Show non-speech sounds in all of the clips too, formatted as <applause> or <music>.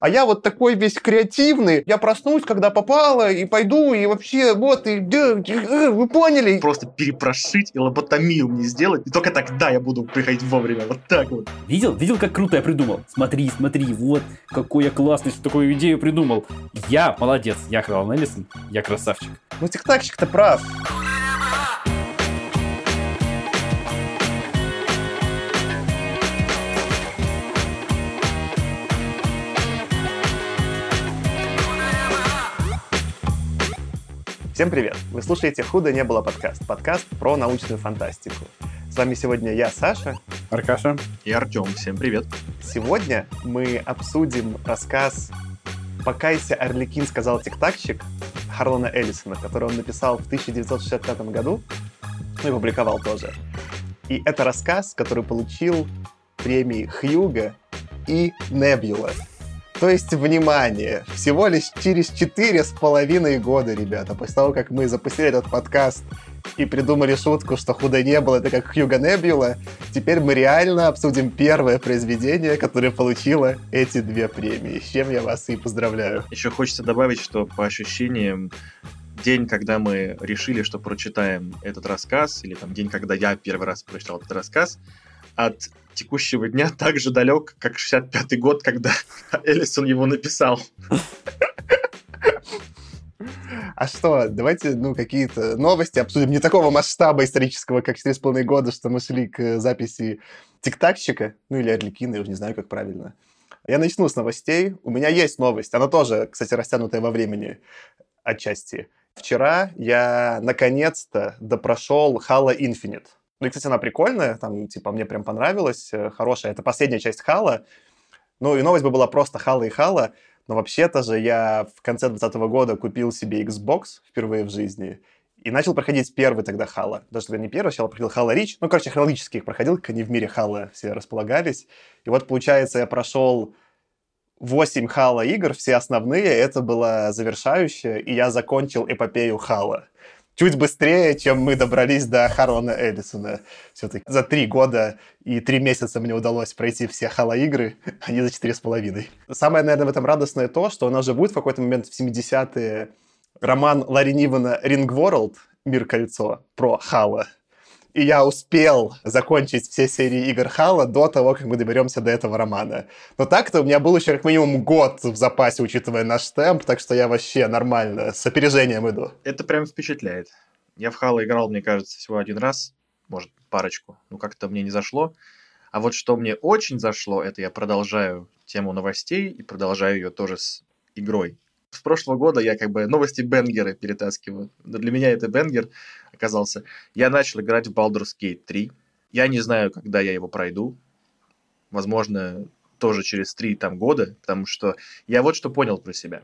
А я вот такой весь креативный, я проснусь, когда попало, и пойду, и вообще, вот, и, э, вы поняли? Просто перепрошить и лоботомию мне сделать, и только тогда я буду приходить вовремя, вот так вот. Видел? Видел, как круто я придумал? Смотри, смотри, вот, какой я классный, что такую идею придумал. Я молодец, я Храл Эллисон, я красавчик. Ну, тиктакщик-то прав. Всем привет! Вы слушаете «Худо не было» подкаст. Подкаст про научную фантастику. С вами сегодня я, Саша. Аркаша. И Артем. Всем привет. Сегодня мы обсудим рассказ «Покайся, Орликин сказал тиктакщик» Харлона Эллисона, который он написал в 1965 году, ну и публиковал тоже. И это рассказ, который получил премии Хьюга и Небюла то есть, внимание, всего лишь через четыре с половиной года, ребята, после того, как мы запустили этот подкаст и придумали шутку, что худо не было, это как Хьюга Небюла, теперь мы реально обсудим первое произведение, которое получило эти две премии, с чем я вас и поздравляю. Еще хочется добавить, что по ощущениям день, когда мы решили, что прочитаем этот рассказ, или там день, когда я первый раз прочитал этот рассказ, от текущего дня так же далек, как 65-й год, когда <laughs> Эллисон его написал. А что, давайте, ну, какие-то новости обсудим. Не такого масштаба исторического, как 4,5 года, что мы шли к записи тиктакщика, ну, или Орликина, я уже не знаю, как правильно. Я начну с новостей. У меня есть новость. Она тоже, кстати, растянутая во времени отчасти. Вчера я наконец-то допрошел Halo Infinite. Ну и, кстати, она прикольная, там, типа, мне прям понравилась, э, хорошая. Это последняя часть Halo. Ну и новость бы была просто Хала и Хала, но вообще-то же я в конце 2020 года купил себе Xbox впервые в жизни и начал проходить первый тогда Halo. Даже тогда не первый, сначала проходил Halo Reach. Ну, короче, хронологически их проходил, как они в мире Halo все располагались. И вот, получается, я прошел 8 Halo игр, все основные, это было завершающее, и я закончил эпопею Halo чуть быстрее, чем мы добрались до Харлана Эллисона. Все-таки за три года и три месяца мне удалось пройти все Хала-игры, <laughs> а не за четыре с половиной. Самое, наверное, в этом радостное то, что у нас же будет в какой-то момент в 70-е роман Ларри Нивана «Ring World. Мир кольцо» про Хала и я успел закончить все серии игр Хала до того, как мы доберемся до этого романа. Но так-то у меня был еще как минимум год в запасе, учитывая наш темп, так что я вообще нормально, с опережением иду. Это прям впечатляет. Я в Хала играл, мне кажется, всего один раз, может, парочку. Ну, как-то мне не зашло. А вот что мне очень зашло, это я продолжаю тему новостей и продолжаю ее тоже с игрой. С прошлого года я как бы новости Бенгеры перетаскиваю. Но для меня это Бенгер оказался. Я начал играть в Baldur's Gate 3. Я не знаю, когда я его пройду. Возможно, тоже через три там года, потому что я вот что понял про себя.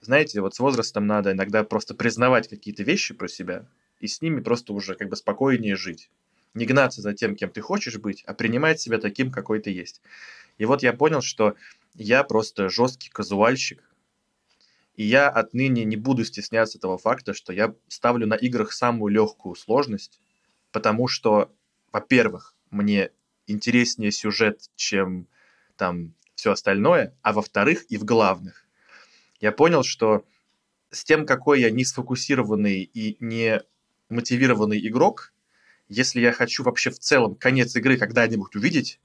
Знаете, вот с возрастом надо иногда просто признавать какие-то вещи про себя и с ними просто уже как бы спокойнее жить. Не гнаться за тем, кем ты хочешь быть, а принимать себя таким, какой ты есть. И вот я понял, что я просто жесткий казуальщик, и я отныне не буду стесняться этого факта, что я ставлю на играх самую легкую сложность, потому что, во-первых, мне интереснее сюжет, чем там все остальное, а во-вторых, и в главных. Я понял, что с тем, какой я не сфокусированный и не мотивированный игрок, если я хочу вообще в целом конец игры когда-нибудь увидеть,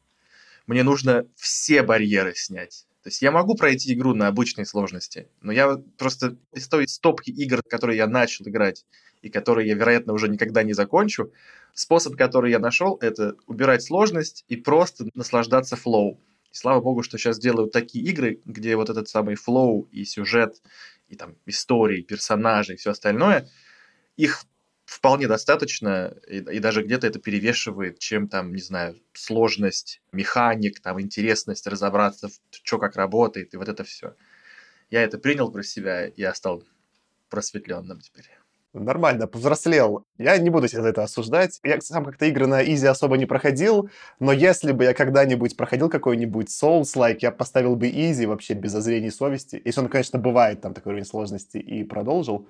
мне нужно все барьеры снять. То есть я могу пройти игру на обычной сложности, но я просто из той стопки игр, которые я начал играть, и которые я, вероятно, уже никогда не закончу, способ, который я нашел, это убирать сложность и просто наслаждаться flow. И слава богу, что сейчас делают такие игры, где вот этот самый flow и сюжет, и там истории, персонажи и все остальное, их вполне достаточно, и, и даже где-то это перевешивает, чем там, не знаю, сложность, механик, там, интересность разобраться, что как работает, и вот это все. Я это принял про себя, и я стал просветленным теперь. Нормально, повзрослел. Я не буду себя за это осуждать. Я сам как-то игры на изи особо не проходил, но если бы я когда-нибудь проходил какой-нибудь Souls-like, я поставил бы изи вообще без озрений совести. Если он, конечно, бывает там такой уровень сложности и продолжил.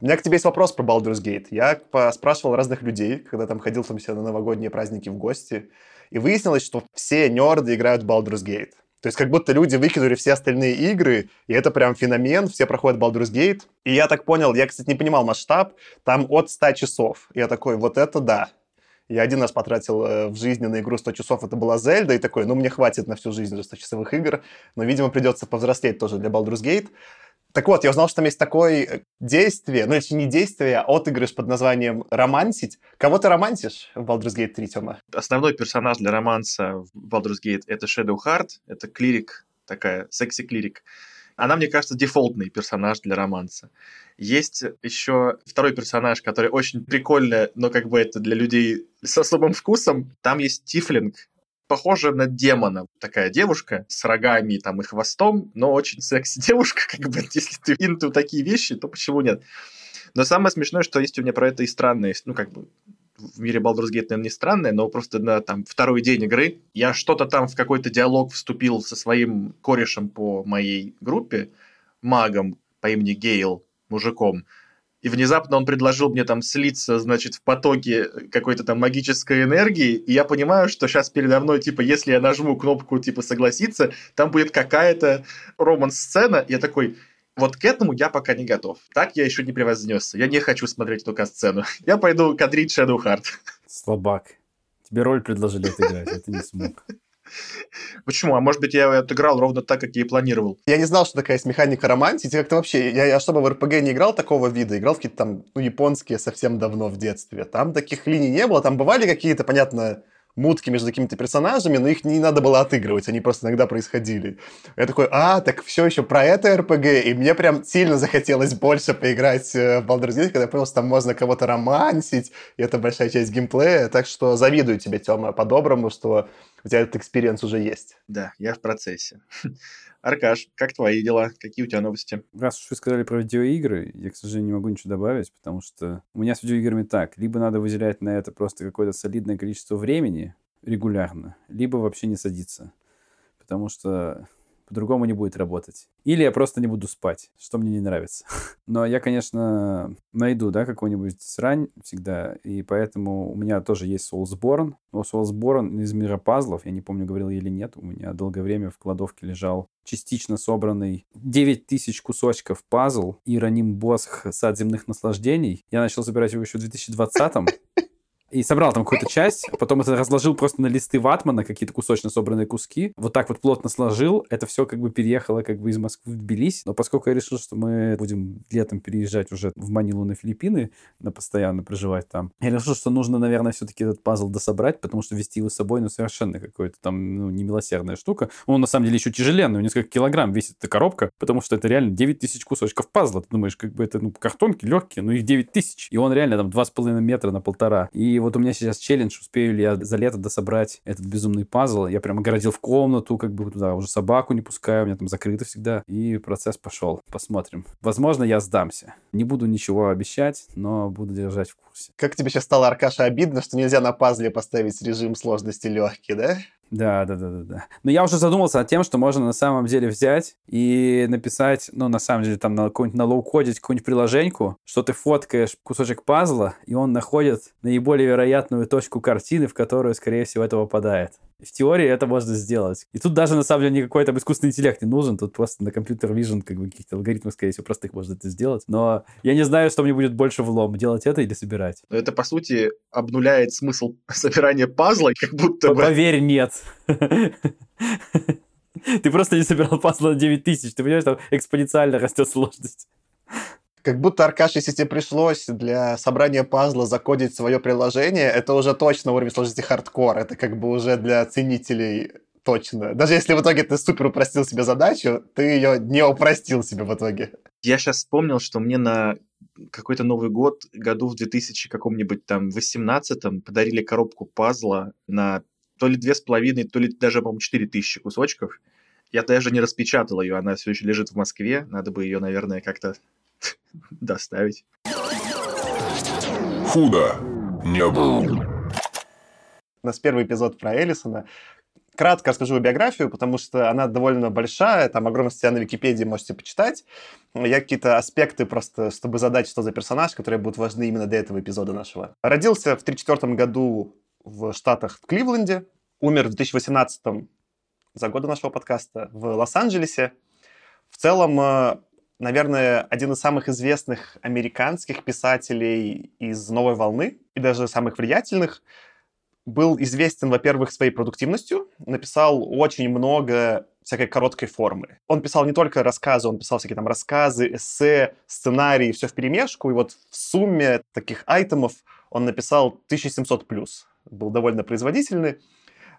У меня к тебе есть вопрос про Baldur's Gate. Я спрашивал разных людей, когда там ходил там себе на новогодние праздники в гости, и выяснилось, что все нерды играют в Baldur's Gate. То есть как будто люди выкинули все остальные игры, и это прям феномен, все проходят Baldur's Gate. И я так понял, я, кстати, не понимал масштаб, там от 100 часов. Я такой, вот это да. Я один раз потратил э, в жизни на игру 100 часов, это была Зельда, и такой, ну, мне хватит на всю жизнь 100-часовых игр, но, видимо, придется повзрослеть тоже для Baldur's Gate. Так вот, я узнал, что там есть такое э, действие, ну, это не действие, а отыгрыш под названием «романсить». Кого ты романсишь в Baldur's Gate 3, Тёма? Основной персонаж для романса в Baldur's Gate — это Shadow Heart, это клирик, такая секси-клирик. Она, мне кажется, дефолтный персонаж для романса. Есть еще второй персонаж, который очень прикольный, но как бы это для людей с особым вкусом. Там есть Тифлинг, похожа на демона. Такая девушка с рогами там и хвостом, но очень секси <laughs> девушка, как бы, если ты инту такие вещи, то почему нет? Но самое смешное, что есть у меня про это и странное, ну, как бы, в мире Baldur's Gate, наверное, не странное, но просто на там второй день игры я что-то там в какой-то диалог вступил со своим корешем по моей группе, магом по имени Гейл, мужиком, и внезапно он предложил мне там слиться, значит, в потоке какой-то там магической энергии, и я понимаю, что сейчас передо мной, типа, если я нажму кнопку, типа, согласиться, там будет какая-то роман-сцена, я такой, вот к этому я пока не готов. Так я еще не превознесся. Я не хочу смотреть только сцену. <laughs> Я пойду кадрить Shadow Heart. Слабак. Тебе роль предложили отыграть, а ты не смог. Почему? А может быть, я отыграл ровно так, как я и планировал. Я не знал, что такая есть механика романтики. Как-то вообще, я особо в РПГ не играл такого вида. Играл в какие-то там, ну, японские совсем давно в детстве. Там таких линий не было. Там бывали какие-то, понятно, мутки между какими-то персонажами, но их не надо было отыгрывать, они просто иногда происходили. Я такой, а, так все еще про это РПГ, и мне прям сильно захотелось больше поиграть э, в Baldur's Gate, когда я понял, что там можно кого-то романсить, и это большая часть геймплея, так что завидую тебе, Тёма, по-доброму, что у тебя этот experience уже есть. Да, я в процессе. <laughs> Аркаш, как твои дела? Какие у тебя новости? Раз уж вы сказали про видеоигры, я, к сожалению, не могу ничего добавить, потому что у меня с видеоиграми так. Либо надо выделять на это просто какое-то солидное количество времени регулярно, либо вообще не садиться. Потому что по-другому не будет работать. Или я просто не буду спать, что мне не нравится. <laughs> Но я, конечно, найду, да, какую-нибудь срань всегда, и поэтому у меня тоже есть Soulsborne. Но Soulsborne из мира пазлов, я не помню, говорил или нет, у меня долгое время в кладовке лежал частично собранный 9000 кусочков пазл Иероним Босх Сад земных наслаждений. Я начал собирать его еще в 2020 <laughs> и собрал там какую-то часть, потом это разложил просто на листы ватмана, какие-то кусочно собранные куски. Вот так вот плотно сложил. Это все как бы переехало как бы из Москвы в Тбилиси. Но поскольку я решил, что мы будем летом переезжать уже в Манилу на Филиппины, на постоянно проживать там, я решил, что нужно, наверное, все-таки этот пазл дособрать, потому что вести его с собой, ну, совершенно какой-то там, ну, немилосердная штука. Он, на самом деле, еще тяжеленный, несколько килограмм весит эта коробка, потому что это реально 9 тысяч кусочков пазла. Ты думаешь, как бы это, ну, картонки легкие, но их 9 тысяч. И он реально там 2,5 метра на полтора. И вот у меня сейчас челлендж, успею ли я за лето дособрать этот безумный пазл. Я прям огородил в комнату, как бы туда уже собаку не пускаю, у меня там закрыто всегда. И процесс пошел. Посмотрим. Возможно, я сдамся. Не буду ничего обещать, но буду держать в курсе. Как тебе сейчас стало, Аркаша, обидно, что нельзя на пазле поставить режим сложности легкий, да? Да, да, да, да, да. Но я уже задумался над тем, что можно на самом деле взять и написать, ну, на самом деле, там, на какой-нибудь, на лоу-кодить какую-нибудь приложеньку, что ты фоткаешь кусочек пазла, и он находит наиболее вероятную точку картины, в которую, скорее всего, это попадает. В теории это можно сделать. И тут даже, на самом деле, никакой там искусственный интеллект не нужен. Тут просто на компьютер vision, как бы, каких-то алгоритмов, скорее всего, простых можно это сделать. Но я не знаю, что мне будет больше влом, делать это или собирать. Но это, по сути, обнуляет смысл <laughs> собирания пазла, как будто бы... Поверь, нет. <laughs> Ты просто не собирал пазл на 9 тысяч. Ты понимаешь, там экспоненциально растет сложность. Как будто, Аркаш, если тебе пришлось для собрания пазла закодить свое приложение, это уже точно уровень сложности хардкор. Это как бы уже для ценителей точно. Даже если в итоге ты супер упростил себе задачу, ты ее не упростил себе в итоге. Я сейчас вспомнил, что мне на какой-то Новый год, году в 2000 каком-нибудь там 18 подарили коробку пазла на то ли две с половиной, то ли даже, по-моему, четыре тысячи кусочков. Я даже не распечатал ее, она все еще лежит в Москве. Надо бы ее, наверное, как-то <laughs> доставить. Худо не было. У нас первый эпизод про Эллисона. Кратко расскажу биографию, потому что она довольно большая, там огромная статья на Википедии, можете почитать. Я какие-то аспекты просто, чтобы задать, что за персонаж, которые будут важны именно для этого эпизода нашего. Родился в 1934 году в Штатах, в Кливленде. Умер в 2018 за годы нашего подкаста в Лос-Анджелесе. В целом, э, наверное, один из самых известных американских писателей из «Новой волны» и даже самых влиятельных был известен, во-первых, своей продуктивностью, написал очень много всякой короткой формы. Он писал не только рассказы, он писал всякие там рассказы, эссе, сценарии, все в перемешку, и вот в сумме таких айтемов он написал 1700 плюс. Был довольно производительный.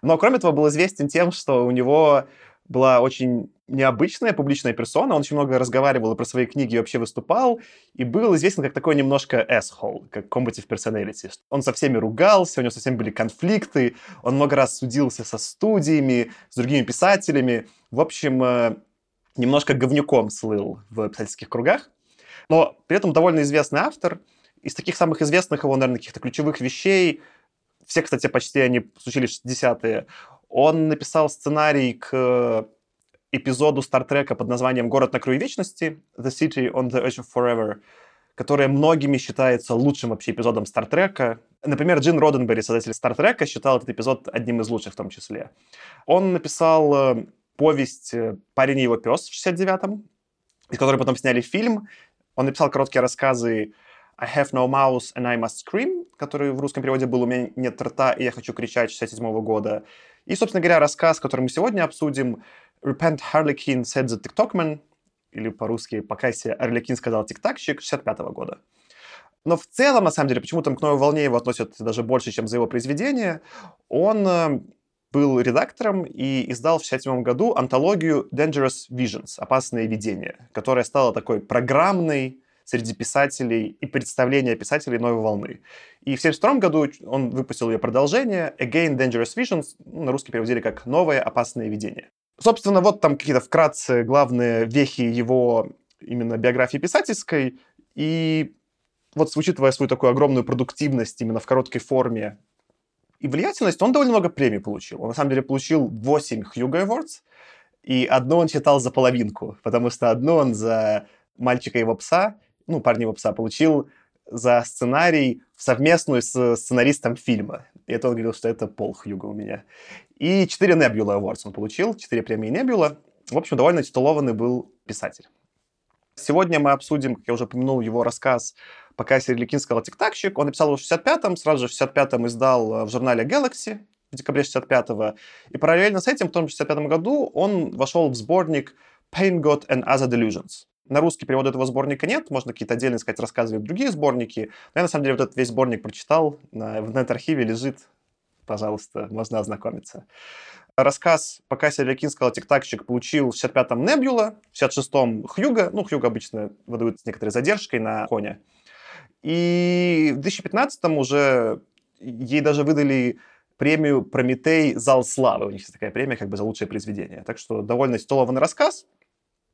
Но, кроме того, был известен тем, что у него была очень необычная публичная персона, он очень много разговаривал и про свои книги и вообще выступал, и был известен как такой немножко asshole, как combative personality. Он со всеми ругался, у него совсем были конфликты, он много раз судился со студиями, с другими писателями. В общем, э, немножко говнюком слыл в писательских кругах, но при этом довольно известный автор. Из таких самых известных его, наверное, каких-то ключевых вещей, все, кстати, почти они случились в 60-е, он написал сценарий к эпизоду Стартрека под названием «Город на краю вечности» The City on the Edge of Forever, который многими считается лучшим вообще эпизодом Стартрека. Например, Джин Роденберри, создатель Стартрека, считал этот эпизод одним из лучших в том числе. Он написал э, повесть э, «Парень и его пес» в 69-м, из которой потом сняли фильм. Он написал короткие рассказы I have no mouse and I must scream, который в русском переводе был «У меня нет рта, и я хочу кричать» 67 -го года. И, собственно говоря, рассказ, который мы сегодня обсудим, Repent Harlequin said the TikTokman, или по-русски «Покайся, Арлекин сказал тиктакщик» 65 -го года. Но в целом, на самом деле, почему-то к «Новой волне» его относят даже больше, чем за его произведение. Он э, был редактором и издал в 1967 году антологию Dangerous Visions, «Опасные видения», которая стала такой программной среди писателей и представления писателей новой волны. И в 1972 году он выпустил ее продолжение Again Dangerous Visions, ну, на русский переводили как «Новое опасное видение». Собственно, вот там какие-то вкратце главные вехи его именно биографии писательской. И вот учитывая свою такую огромную продуктивность именно в короткой форме и влиятельность, он довольно много премий получил. Он на самом деле получил 8 Hugo Awards, и одну он читал за половинку, потому что одну он за «Мальчика и его пса», ну, «Парня и его пса», получил за сценарий совместную с сценаристом фильма. И это он говорил, что это пол Хьюга у меня. И 4 Nebula Awards он получил, 4 премии Nebula. В общем, довольно титулованный был писатель. Сегодня мы обсудим, как я уже упомянул, его рассказ «Пока Сирликин сказал тиктакщик». Он написал его в 65-м, сразу же в 65-м издал в журнале Galaxy в декабре 65-го. И параллельно с этим, в том же 65-м году, он вошел в сборник Pain, God and Other Delusions. На русский перевода этого сборника нет, можно какие-то отдельные искать рассказы другие сборники. Но я, на самом деле, вот этот весь сборник прочитал, в интернет-архиве лежит, пожалуйста, можно ознакомиться. Рассказ «Пока Селякин сказал тиктакщик» получил в 65-м Небюла, в 66-м Хьюга. Ну, Хьюга обычно выдают с некоторой задержкой на коне. И в 2015-м уже ей даже выдали премию «Прометей. Зал славы». У них есть такая премия как бы за лучшее произведение. Так что довольно титулованный рассказ.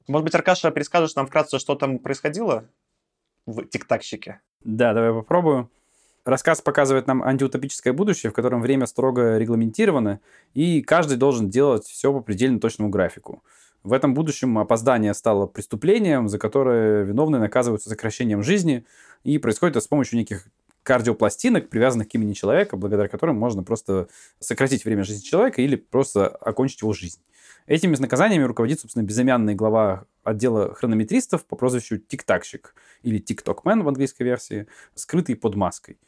Может быть, Аркаша, перескажешь нам вкратце, что там происходило в тиктакщике? Да, давай попробую. Рассказ показывает нам антиутопическое будущее, в котором время строго регламентировано, и каждый должен делать все по предельно точному графику. В этом будущем опоздание стало преступлением, за которое виновные наказываются сокращением жизни, и происходит это с помощью неких кардиопластинок, привязанных к имени человека, благодаря которым можно просто сократить время жизни человека или просто окончить его жизнь. Этими наказаниями руководит, собственно, безымянный глава отдела хронометристов по прозвищу Тиктакщик или Тиктокмен в английской версии, скрытый под маской.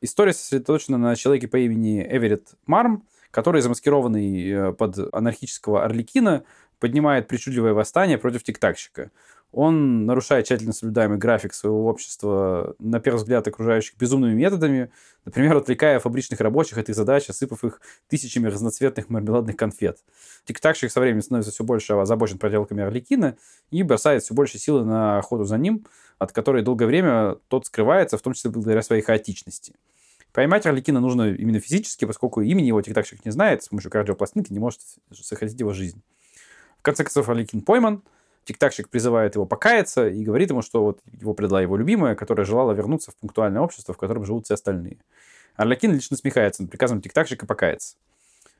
История сосредоточена на человеке по имени Эверетт Марм, который, замаскированный э, под анархического Орликина, поднимает причудливое восстание против тиктакщика. Он нарушает тщательно соблюдаемый график своего общества, на первый взгляд, окружающих безумными методами, например, отвлекая фабричных рабочих от их задач, осыпав их тысячами разноцветных мармеладных конфет. Тиктакщик со временем становится все больше озабочен проделками Орликина и бросает все больше силы на охоту за ним, от которой долгое время тот скрывается, в том числе благодаря своей хаотичности. Поймать Орликина нужно именно физически, поскольку имени его тиктакщик не знает, с помощью кардиопластинки не может сохранить его жизнь. В конце концов, Орликин пойман – Тиктакщик призывает его покаяться и говорит ему, что вот его предала его любимая, которая желала вернуться в пунктуальное общество, в котором живут все остальные. Арлекин лично смехается над приказом Тиктакщика покаяться.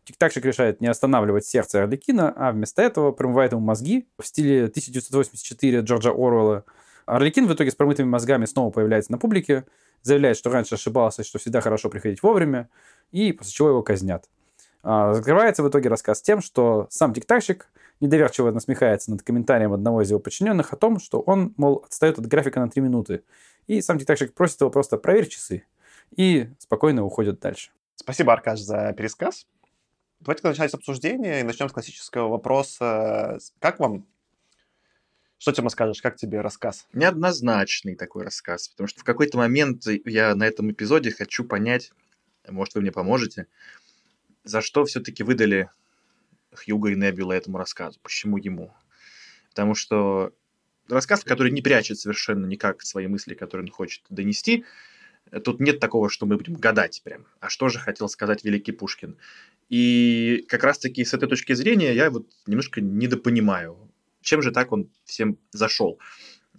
Тиктакщик решает не останавливать сердце Арлекина, а вместо этого промывает ему мозги в стиле 1984 Джорджа Оруэлла. Арлекин в итоге с промытыми мозгами снова появляется на публике, заявляет, что раньше ошибался, что всегда хорошо приходить вовремя, и после чего его казнят. А, закрывается в итоге рассказ тем, что сам диктарщик недоверчиво насмехается над комментарием одного из его подчиненных о том, что он, мол, отстает от графика на 3 минуты. И сам диктарщик просит его просто проверь часы и спокойно уходит дальше. Спасибо, Аркаш, за пересказ. Давайте начать обсуждение и начнем с классического вопроса. Как вам? Что, Тёма, скажешь? Как тебе рассказ? Неоднозначный такой рассказ, потому что в какой-то момент я на этом эпизоде хочу понять, может, вы мне поможете, за что все-таки выдали Хьюга и Небюла этому рассказу? Почему ему? Потому что рассказ, который не прячет совершенно никак свои мысли, которые он хочет донести, Тут нет такого, что мы будем гадать прям. А что же хотел сказать великий Пушкин? И как раз-таки с этой точки зрения я вот немножко недопонимаю, чем же так он всем зашел.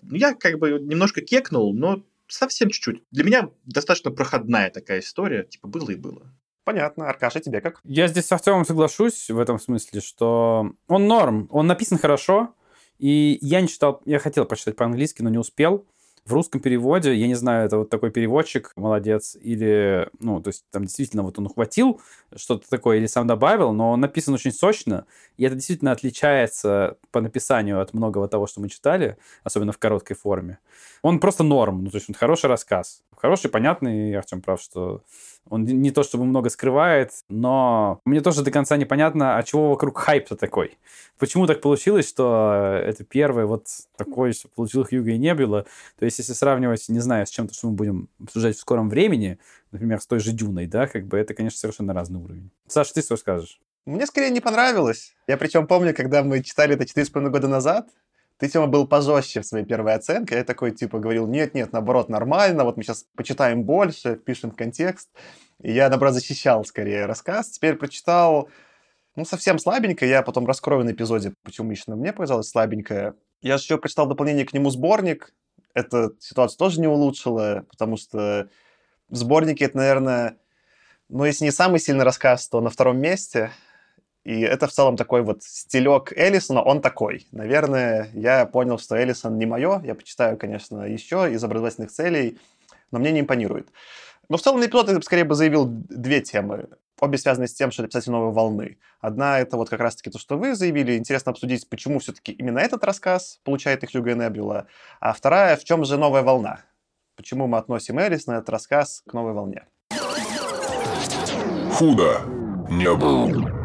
Ну, я как бы немножко кекнул, но совсем чуть-чуть. Для меня достаточно проходная такая история, типа было и было. Понятно. Аркаша, тебе как? Я здесь с Артемом соглашусь в этом смысле, что он норм, он написан хорошо, и я не читал, я хотел прочитать по-английски, но не успел. В русском переводе, я не знаю, это вот такой переводчик, молодец, или, ну, то есть там действительно вот он ухватил что-то такое или сам добавил, но он написан очень сочно, и это действительно отличается по написанию от многого того, что мы читали, особенно в короткой форме. Он просто норм, ну, то есть он хороший рассказ. Хороший, понятный, Артем прав, что он не то чтобы много скрывает, но мне тоже до конца непонятно, а чего вокруг хайп-то такой. Почему так получилось, что это первое вот такое, что получил Хьюго и Небюла. То есть, если сравнивать, не знаю, с чем-то, что мы будем обсуждать в скором времени, например, с той же Дюной, да, как бы это, конечно, совершенно разный уровень. Саша, ты что скажешь? Мне скорее не понравилось. Я причем помню, когда мы читали это 4,5 года назад, ты, Тёма, был пожестче в своей первой оценке. Я такой, типа, говорил, нет-нет, наоборот, нормально, вот мы сейчас почитаем больше, пишем контекст. И я, наоборот, защищал скорее рассказ. Теперь прочитал, ну, совсем слабенько. Я потом раскрою на эпизоде, почему лично мне показалось слабенькое. Я еще прочитал дополнение к нему сборник. Эта ситуация тоже не улучшила, потому что в сборнике это, наверное, ну, если не самый сильный рассказ, то на втором месте. И это в целом такой вот стилек Эллисона, он такой. Наверное, я понял, что Эллисон не мое. Я почитаю, конечно, еще из образовательных целей, но мне не импонирует. Но в целом на эпизод я бы скорее бы заявил две темы. Обе связаны с тем, что это писатель новой волны. Одна — это вот как раз-таки то, что вы заявили. Интересно обсудить, почему все-таки именно этот рассказ получает их и Небюла. А вторая — в чем же новая волна? Почему мы относим Эллисона, этот рассказ, к новой волне? Худо не было.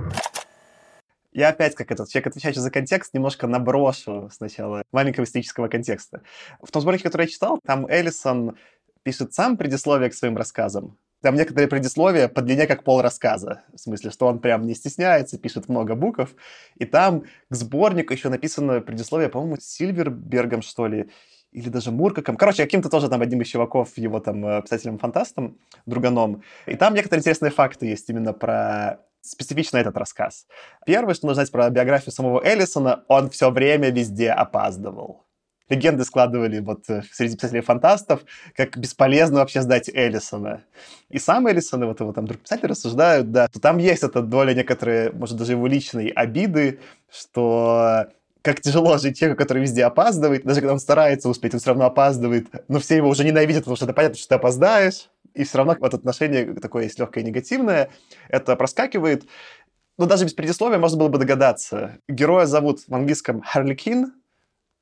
Я опять, как этот человек, отвечающий за контекст, немножко наброшу сначала маленького исторического контекста. В том сборнике, который я читал, там Эллисон пишет сам предисловие к своим рассказам. Там некоторые предисловия по длине как пол рассказа. В смысле, что он прям не стесняется, пишет много букв. И там к сборнику еще написано предисловие, по-моему, Сильвербергом, что ли, или даже Муркаком. Короче, каким-то тоже там одним из чуваков, его там э, писателем-фантастом, друганом. И там некоторые интересные факты есть именно про специфично этот рассказ. Первое, что нужно знать про биографию самого Эллисона, он все время везде опаздывал. Легенды складывали вот э, среди писателей-фантастов, как бесполезно вообще сдать Эллисона. И сам Эллисон, и вот его там друг писатель рассуждают, да, то там есть эта доля некоторые, может, даже его личной обиды, что как тяжело жить человеку, который везде опаздывает. Даже когда он старается успеть, он все равно опаздывает. Но все его уже ненавидят, потому что это понятно, что ты опоздаешь и все равно вот отношение такое есть легкое негативное, это проскакивает. Но даже без предисловия можно было бы догадаться. Героя зовут в английском Харликин,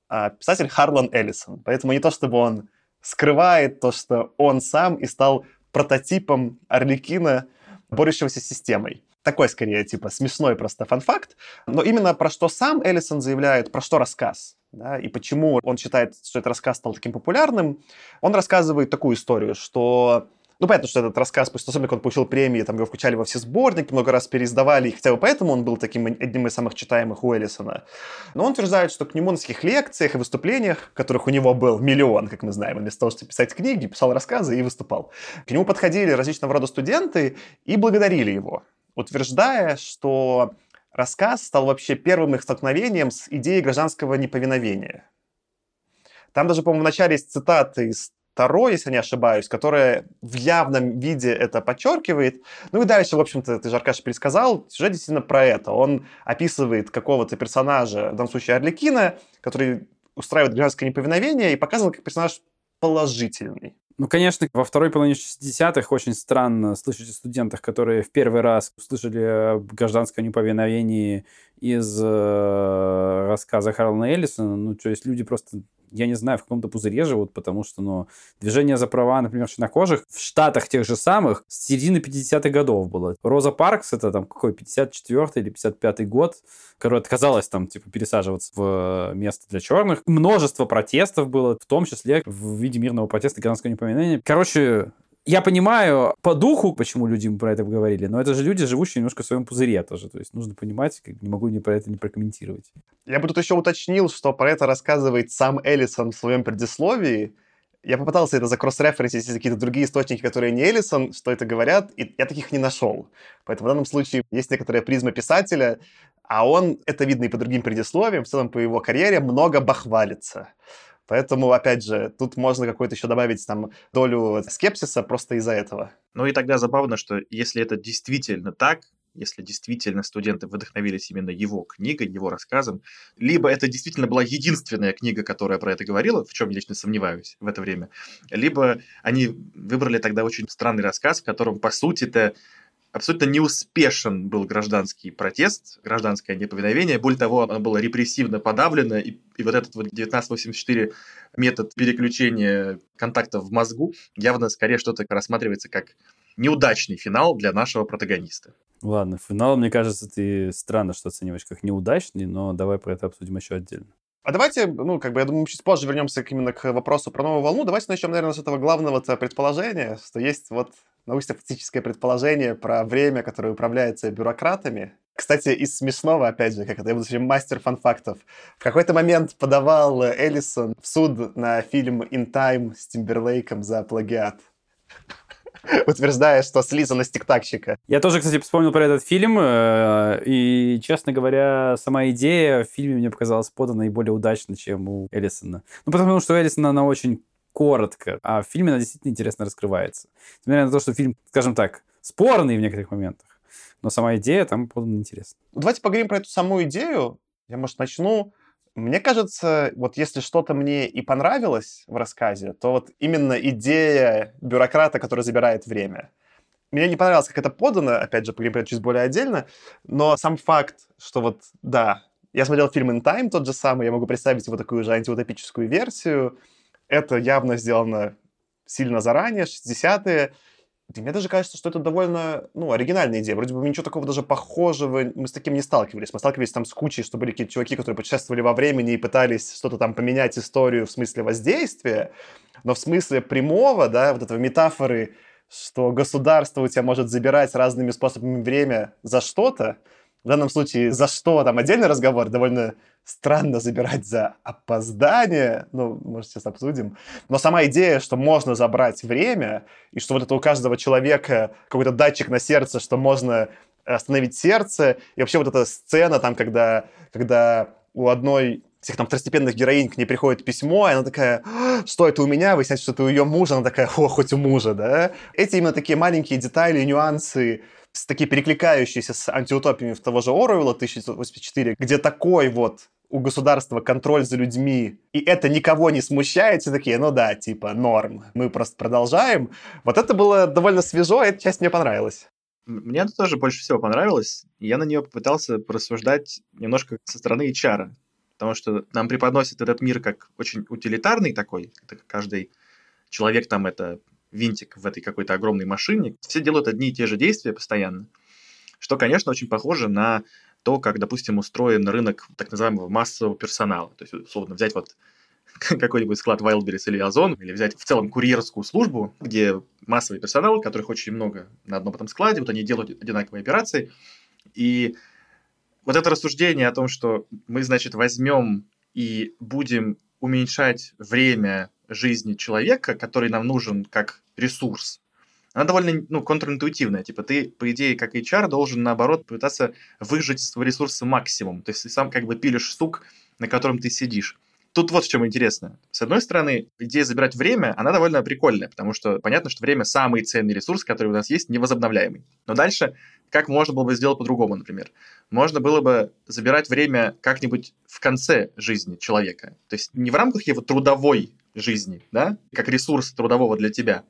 а писатель Харлан Эллисон. Поэтому не то, чтобы он скрывает то, что он сам и стал прототипом Орликина, борющегося с системой. Такой, скорее, типа, смешной просто фан-факт. Но именно про что сам Эллисон заявляет, про что рассказ, да, и почему он считает, что этот рассказ стал таким популярным, он рассказывает такую историю, что ну, понятно, что этот рассказ, после того, как он получил премии, там его включали во все сборники, много раз переиздавали, и хотя бы поэтому он был таким одним из самых читаемых у Эллисона. Но он утверждает, что к нему на таких лекциях и выступлениях, которых у него был миллион, как мы знаем, вместо того, чтобы писать книги, писал рассказы и выступал. К нему подходили различного рода студенты и благодарили его, утверждая, что рассказ стал вообще первым их столкновением с идеей гражданского неповиновения. Там даже, по-моему, в начале есть цитаты из Таро, если не ошибаюсь, которая в явном виде это подчеркивает. Ну и дальше, в общем-то, ты же, Аркаша, пересказал, сюжет действительно про это. Он описывает какого-то персонажа, в данном случае Орликина, который устраивает гражданское неповиновение и показан как персонаж положительный. Ну, конечно, во второй половине 60-х очень странно слышать о студентах, которые в первый раз услышали о гражданском неповиновении из э, рассказа Харлана Эллисона. Ну, то есть люди просто я не знаю, в каком-то пузыре живут, потому что, ну, движение за права, например, чернокожих в Штатах тех же самых с середины 50-х годов было. Роза Паркс, это там какой, 54-й или 55-й год, которая отказалась там, типа, пересаживаться в место для черных. Множество протестов было, в том числе в виде мирного протеста гражданского непоминания. Короче, я понимаю по духу, почему люди про это говорили, но это же люди, живущие немножко в своем пузыре тоже. То есть нужно понимать, как не могу не про это не прокомментировать. Я бы тут еще уточнил, что про это рассказывает сам Эллисон в своем предисловии. Я попытался это закросс-референсить какие-то другие источники, которые не Эллисон, что это говорят, и я таких не нашел. Поэтому в данном случае есть некоторая призма писателя, а он, это видно и по другим предисловиям, в целом по его карьере, много бахвалится. Поэтому, опять же, тут можно какой-то еще добавить там долю скепсиса просто из-за этого. Ну и тогда забавно, что если это действительно так, если действительно студенты вдохновились именно его книгой, его рассказом, либо это действительно была единственная книга, которая про это говорила, в чем я лично сомневаюсь в это время, либо они выбрали тогда очень странный рассказ, в котором, по сути-то, абсолютно неуспешен был гражданский протест, гражданское неповиновение. Более того, оно было репрессивно подавлено, и, и вот этот вот 1984 метод переключения контактов в мозгу явно скорее что-то рассматривается как неудачный финал для нашего протагониста. Ладно, финал, мне кажется, ты странно, что оцениваешь как неудачный, но давай про это обсудим еще отдельно. А давайте, ну, как бы, я думаю, мы чуть позже вернемся именно к вопросу про новую волну. Давайте начнем, наверное, с этого главного предположения, что есть вот научно-фактическое предположение про время, которое управляется бюрократами. Кстати, из смешного, опять же, как это, я буду сегодня мастер фан-фактов. В какой-то момент подавал Эллисон в суд на фильм «In Time» с Тимберлейком за плагиат <laughs> утверждая, что слизано с тиктакщика. Я тоже, кстати, вспомнил про этот фильм, э, и, честно говоря, сама идея в фильме мне показалась подана наиболее удачно, чем у Эллисона. Ну, потому что у Эллисона она очень коротко, а в фильме она действительно интересно раскрывается. Несмотря на то, что фильм, скажем так, спорный в некоторых моментах, но сама идея там подана интересно. Давайте поговорим про эту саму идею. Я, может, начну. Мне кажется, вот если что-то мне и понравилось в рассказе, то вот именно идея бюрократа, который забирает время. Мне не понравилось, как это подано, опять же, поговорим про чуть более отдельно, но сам факт, что вот, да, я смотрел фильм «In Time» тот же самый, я могу представить его такую же антиутопическую версию, это явно сделано сильно заранее, 60-е. И мне даже кажется, что это довольно, ну, оригинальная идея. Вроде бы ничего такого даже похожего мы с таким не сталкивались. Мы сталкивались там с кучей, что были какие-то чуваки, которые путешествовали во времени и пытались что-то там поменять историю в смысле воздействия. Но в смысле прямого, да, вот этого метафоры, что государство у тебя может забирать разными способами время за что-то, в данном случае за что там отдельный разговор, довольно странно забирать за опоздание, ну, может, сейчас обсудим. Но сама идея, что можно забрать время, и что вот это у каждого человека какой-то датчик на сердце, что можно остановить сердце, и вообще вот эта сцена там, когда, когда у одной всех там второстепенных героинь к ней приходит письмо, и она такая, «А, что это у меня? Выясняется, что это у ее мужа. Она такая, о, хоть у мужа, да? Эти именно такие маленькие детали нюансы, такие перекликающиеся с антиутопиями в того же Оруэлла 1984, где такой вот у государства контроль за людьми, и это никого не смущает, все такие, ну да, типа, норм, мы просто продолжаем. Вот это было довольно свежо, эта часть мне понравилась. Мне это тоже больше всего понравилось. Я на нее попытался порассуждать немножко со стороны HR, потому что нам преподносит этот мир как очень утилитарный такой, это каждый человек там это винтик в этой какой-то огромной машине. Все делают одни и те же действия постоянно, что, конечно, очень похоже на то, как, допустим, устроен рынок так называемого массового персонала. То есть, условно, взять вот <laughs> какой-нибудь склад Wildberries или Озон, или взять в целом курьерскую службу, где массовый персонал, которых очень много на одном этом складе, вот они делают одинаковые операции, и вот это рассуждение о том, что мы, значит, возьмем и будем уменьшать время жизни человека, который нам нужен как ресурс, она довольно ну, контринтуитивная. Типа ты, по идее, как HR, должен, наоборот, пытаться выжать из своего ресурса максимум. То есть ты сам как бы пилишь стук, на котором ты сидишь. Тут вот в чем интересно. С одной стороны, идея забирать время, она довольно прикольная, потому что понятно, что время самый ценный ресурс, который у нас есть, невозобновляемый. Но дальше, как можно было бы сделать по-другому, например? Можно было бы забирать время как-нибудь в конце жизни человека. То есть не в рамках его трудовой жизни, да, как ресурс трудового для тебя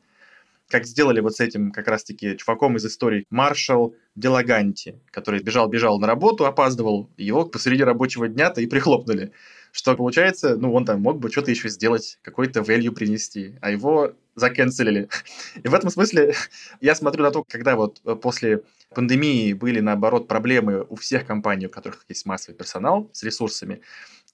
как сделали вот с этим как раз-таки чуваком из истории Маршал Делаганти, который бежал-бежал на работу, опаздывал, его посреди рабочего дня-то и прихлопнули. Что получается, ну, он там мог бы что-то еще сделать, какой-то value принести, а его заканцелили. И в этом смысле я смотрю на то, когда вот после пандемии были, наоборот, проблемы у всех компаний, у которых есть массовый персонал с ресурсами,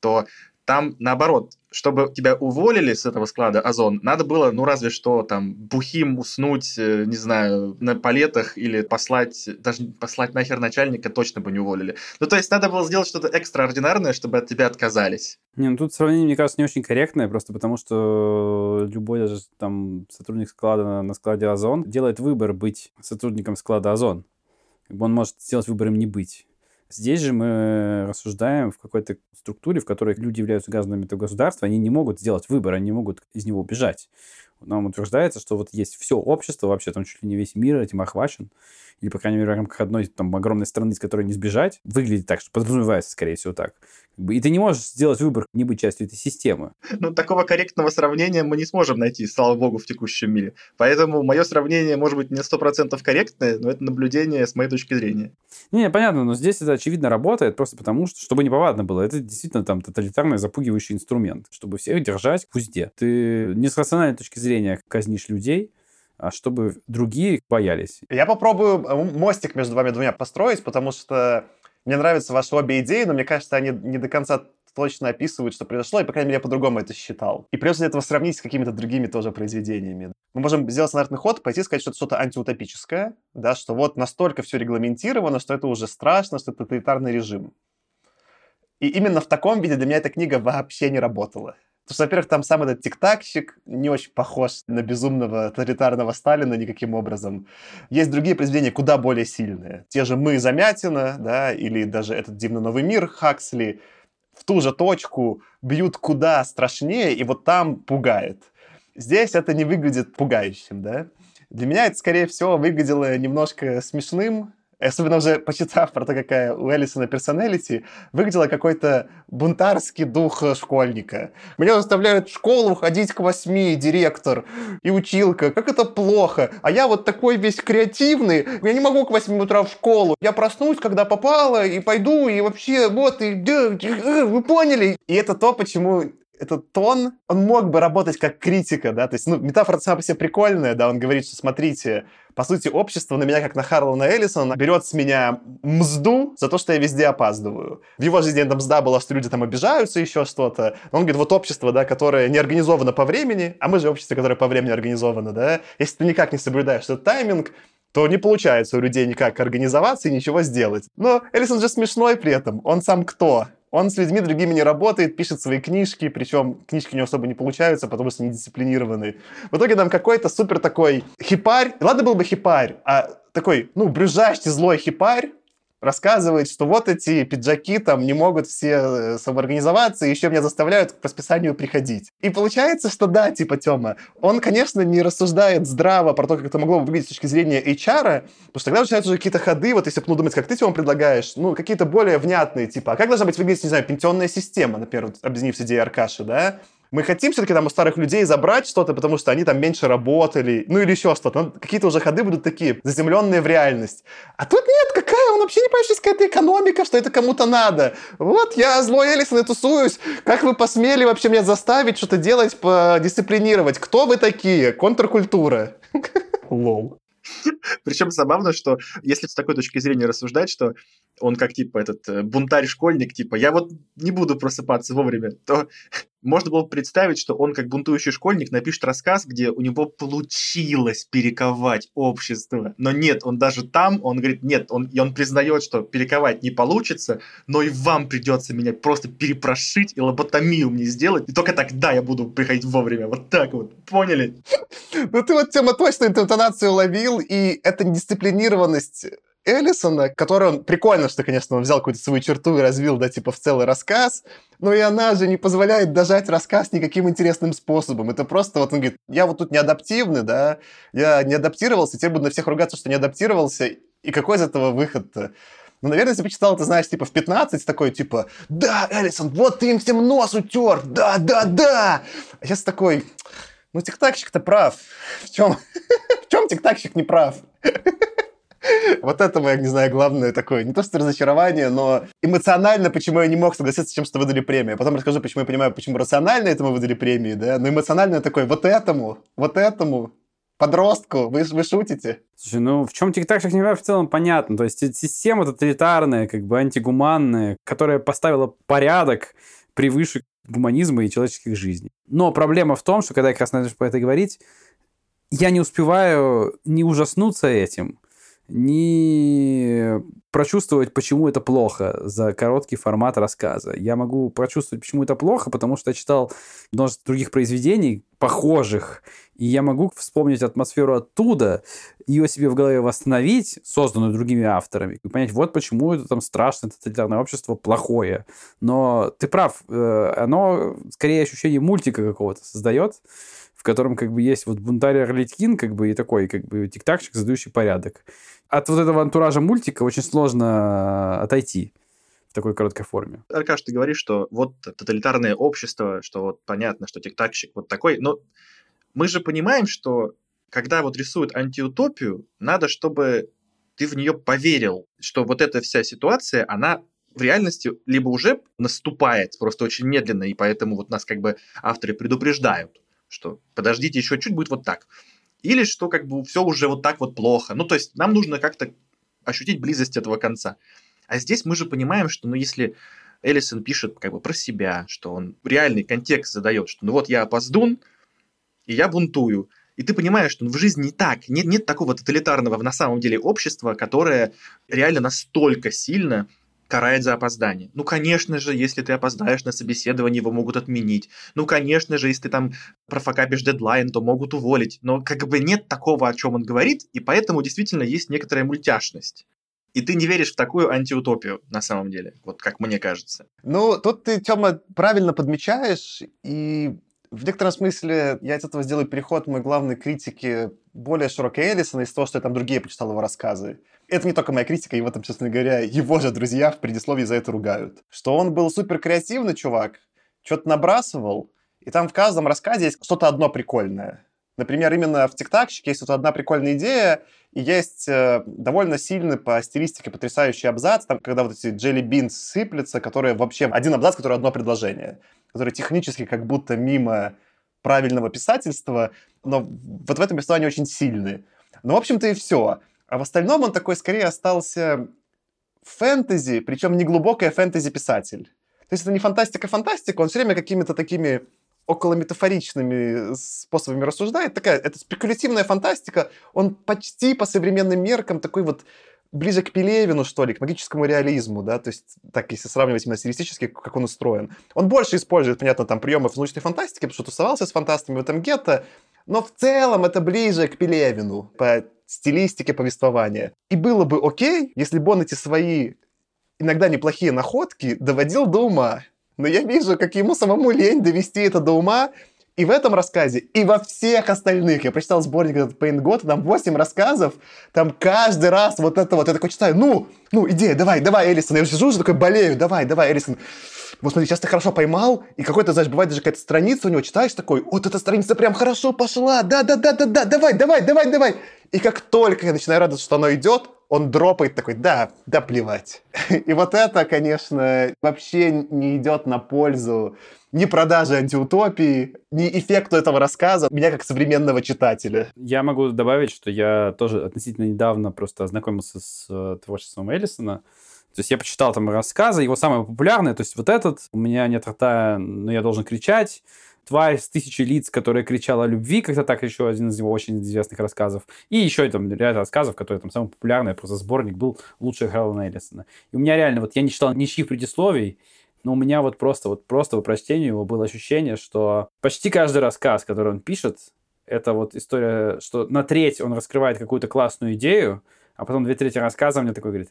то там, наоборот, чтобы тебя уволили с этого склада Озон, надо было, ну, разве что там бухим уснуть, э, не знаю, на палетах или послать, даже послать нахер начальника точно бы не уволили. Ну, то есть надо было сделать что-то экстраординарное, чтобы от тебя отказались. Не, ну тут сравнение, мне кажется, не очень корректное, просто потому что любой даже там сотрудник склада на складе Озон делает выбор быть сотрудником склада Озон. Он может сделать выбор им не быть. Здесь же мы рассуждаем в какой-то структуре, в которой люди являются гражданами этого государства, они не могут сделать выбор, они могут из него убежать. Нам утверждается, что вот есть все общество, вообще там чуть ли не весь мир этим охвачен, или, по крайней мере, в рамках одной там огромной страны, из которой не сбежать, выглядит так, что подразумевается, скорее всего, так. И ты не можешь сделать выбор не быть частью этой системы. Ну, такого корректного сравнения мы не сможем найти, слава богу, в текущем мире. Поэтому мое сравнение может быть не сто процентов корректное, но это наблюдение с моей точки зрения. Не, понятно, но здесь это очевидно работает просто потому, что, чтобы не повадно было, это действительно там тоталитарный запугивающий инструмент, чтобы всех держать в узде. Ты не с рациональной точки зрения казнишь людей, а чтобы другие боялись. Я попробую э, мостик между вами двумя построить, потому что мне нравятся ваши обе идеи, но мне кажется, они не до конца точно описывают, что произошло, и, по крайней мере, я по-другому это считал. И придется этого сравнить с какими-то другими тоже произведениями. Мы можем сделать стандартный ход, пойти сказать, что это что-то антиутопическое, да, что вот настолько все регламентировано, что это уже страшно, что это тоталитарный режим. И именно в таком виде для меня эта книга вообще не работала. Потому что, во-первых, там сам этот тиктакщик не очень похож на безумного тоталитарного Сталина никаким образом. Есть другие произведения куда более сильные. Те же «Мы» Замятина, да, или даже этот «Дивный новый мир» Хаксли в ту же точку бьют куда страшнее, и вот там пугает. Здесь это не выглядит пугающим, да. Для меня это, скорее всего, выглядело немножко смешным, особенно уже почитав про то, какая у Элисона персоналити, выглядела какой-то бунтарский дух школьника. Меня заставляют в школу ходить к восьми, директор и училка. Как это плохо. А я вот такой весь креативный, я не могу к восьми утра в школу. Я проснусь, когда попало, и пойду, и вообще, вот, и вы поняли. И это то, почему этот тон, он мог бы работать как критика, да, то есть, ну, метафора сама по себе прикольная, да, он говорит, что, смотрите, по сути, общество на меня, как на Харлана Эллисона, берет с меня мзду за то, что я везде опаздываю. В его жизни эта мзда была, что люди там обижаются, еще что-то. Он говорит, вот общество, да, которое не организовано по времени, а мы же общество, которое по времени организовано, да, если ты никак не соблюдаешь этот тайминг, то не получается у людей никак организоваться и ничего сделать. Но Эллисон же смешной при этом. Он сам кто? Он с людьми другими не работает, пишет свои книжки, причем книжки у него особо не получаются, потому что не дисциплинированные. В итоге нам какой-то супер такой хипарь, ладно был бы хипарь, а такой, ну, брюзжащий злой хипарь, рассказывает, что вот эти пиджаки там не могут все э, самоорганизоваться, и еще меня заставляют к расписанию приходить. И получается, что да, типа Тёма, он, конечно, не рассуждает здраво про то, как это могло бы выглядеть с точки зрения HR, потому что тогда начинаются уже какие-то ходы, вот если ну, думать, как ты, Тёма, предлагаешь, ну, какие-то более внятные, типа, а как должна быть выглядеть, не знаю, пенсионная система, например, объединив идеей Аркаши, да? Мы хотим все-таки там у старых людей забрать что-то, потому что они там меньше работали, ну или еще что-то. Ну, какие-то уже ходы будут такие, заземленные в реальность. А тут нет, какая, он вообще не понимает, что есть какая-то экономика, что это кому-то надо. Вот я злой Элисон и тусуюсь. Как вы посмели вообще меня заставить что-то делать, дисциплинировать? Кто вы такие? Контркультура. <laughs> Лол. Причем забавно, что если с такой точки зрения рассуждать, что он как типа этот э, бунтарь-школьник, типа я вот не буду просыпаться вовремя, <laughs> то можно было представить, что он как бунтующий школьник напишет рассказ, где у него получилось перековать общество. Но нет, он даже там, он говорит, нет, он, и он признает, что перековать не получится, но и вам придется меня просто перепрошить и лоботомию мне сделать, и только тогда я буду приходить вовремя. Вот так вот, поняли? <laughs> Ну ты вот, Тема, точно эту интонацию ловил, и эта дисциплинированность Эллисона, который он... Прикольно, что, конечно, он взял какую-то свою черту и развил, да, типа, в целый рассказ, но и она же не позволяет дожать рассказ никаким интересным способом. Это просто вот он говорит, я вот тут не адаптивный, да, я не адаптировался, теперь буду на всех ругаться, что не адаптировался, и какой из этого выход-то? Ну, наверное, если бы читал, ты знаешь, типа в 15 такой, типа, да, Эллисон, вот ты им всем нос утер, да, да, да. А сейчас такой, ну, тиктакщик-то прав. В чем, <laughs> в чем тиктакщик не прав? <laughs> <laughs> Вот это мое, не знаю, главное такое, не то что разочарование, но эмоционально, почему я не мог согласиться с тем, что выдали премию. Потом расскажу, почему я понимаю, почему рационально этому выдали премии, да, но эмоционально я такой, вот этому, вот этому, подростку, вы, вы шутите. Слушай, ну в чем тик-так не в целом понятно. То есть система тоталитарная, как бы антигуманная, которая поставила порядок превыше гуманизма и человеческих жизней. Но проблема в том, что когда я как раз начал про это говорить, я не успеваю не ужаснуться этим, не прочувствовать, почему это плохо за короткий формат рассказа. Я могу прочувствовать, почему это плохо, потому что я читал множество других произведений, похожих, и я могу вспомнить атмосферу оттуда, ее себе в голове восстановить, созданную другими авторами, и понять, вот почему это там страшное тоталитарное общество плохое. Но ты прав, э, оно скорее ощущение мультика какого-то создает, в котором как бы есть вот бунтарь Орлиткин, как бы и такой как бы тик-такчик, задающий порядок. От вот этого антуража мультика очень сложно отойти в такой короткой форме. Аркаш, ты говоришь, что вот тоталитарное общество, что вот понятно, что тик-такщик вот такой, но мы же понимаем, что когда вот рисуют антиутопию, надо, чтобы ты в нее поверил, что вот эта вся ситуация, она в реальности либо уже наступает просто очень медленно, и поэтому вот нас как бы авторы предупреждают, что подождите, еще чуть будет вот так. Или что как бы все уже вот так вот плохо. Ну, то есть нам нужно как-то ощутить близость этого конца. А здесь мы же понимаем, что ну если Эллисон пишет как бы про себя, что он реальный контекст задает, что ну вот я опоздун, и я бунтую. И ты понимаешь, что ну, в жизни не так. Нет, нет такого тоталитарного на самом деле общества, которое реально настолько сильно карает за опоздание. Ну, конечно же, если ты опоздаешь на собеседование, его могут отменить. Ну, конечно же, если ты там профокапишь дедлайн, то могут уволить. Но как бы нет такого, о чем он говорит, и поэтому действительно есть некоторая мультяшность. И ты не веришь в такую антиутопию, на самом деле, вот как мне кажется. Ну, тут ты, Тёма, правильно подмечаешь, и в некотором смысле я из этого сделаю переход моей главной критике более широкой Эллисона из того, что я там другие почитал его рассказы это не только моя критика, его там, честно говоря, его же друзья в предисловии за это ругают. Что он был супер креативный чувак, что-то набрасывал, и там в каждом рассказе есть что-то одно прикольное. Например, именно в «Тиктакщике» есть вот одна прикольная идея, и есть э, довольно сильный по стилистике потрясающий абзац, там, когда вот эти jelly beans сыплются, которые вообще один абзац, который одно предложение, который технически как будто мимо правильного писательства, но вот в этом повествовании очень сильный. Ну, в общем-то, и все. А в остальном он такой скорее остался фэнтези, причем не глубокая фэнтези-писатель. То есть это не фантастика-фантастика, он все время какими-то такими около метафоричными способами рассуждает. Такая, это спекулятивная фантастика, он почти по современным меркам такой вот ближе к Пелевину, что ли, к магическому реализму, да, то есть так, если сравнивать именно стилистически, как он устроен. Он больше использует, понятно, там, приемов научной фантастики, потому что тусовался с фантастами в этом гетто, но в целом это ближе к Пелевину по стилистике повествования. И было бы окей, если бы он эти свои иногда неплохие находки доводил до ума. Но я вижу, как ему самому лень довести это до ума, и в этом рассказе, и во всех остальных. Я прочитал сборник этот Pain God, там 8 рассказов, там каждый раз вот это вот, я такой читаю, ну, ну, идея, давай, давай, Элисон. Я сижу уже такой болею, давай, давай, Элисон вот смотри, сейчас ты хорошо поймал, и какой-то, знаешь, бывает даже какая-то страница у него, читаешь такой, вот эта страница прям хорошо пошла, да-да-да-да-да, давай, давай, давай, давай. И как только я начинаю радоваться, что оно идет, он дропает такой, да, да плевать. <laughs> И вот это, конечно, вообще не идет на пользу ни продажи антиутопии, ни эффекту этого рассказа меня как современного читателя. Я могу добавить, что я тоже относительно недавно просто ознакомился с э, творчеством Эллисона. То есть я почитал там рассказы, его самые популярные, то есть вот этот, у меня нет рта, но я должен кричать, тварь с тысячи лиц, которая кричала о любви, как-то так еще один из его очень известных рассказов. И еще там ряд рассказов, которые там самый популярный, просто сборник был «Лучшая Харлана Эллисона». И у меня реально, вот я не читал ничьих предисловий, но у меня вот просто, вот просто по прочтению его было ощущение, что почти каждый рассказ, который он пишет, это вот история, что на треть он раскрывает какую-то классную идею, а потом две трети рассказа мне такой говорит,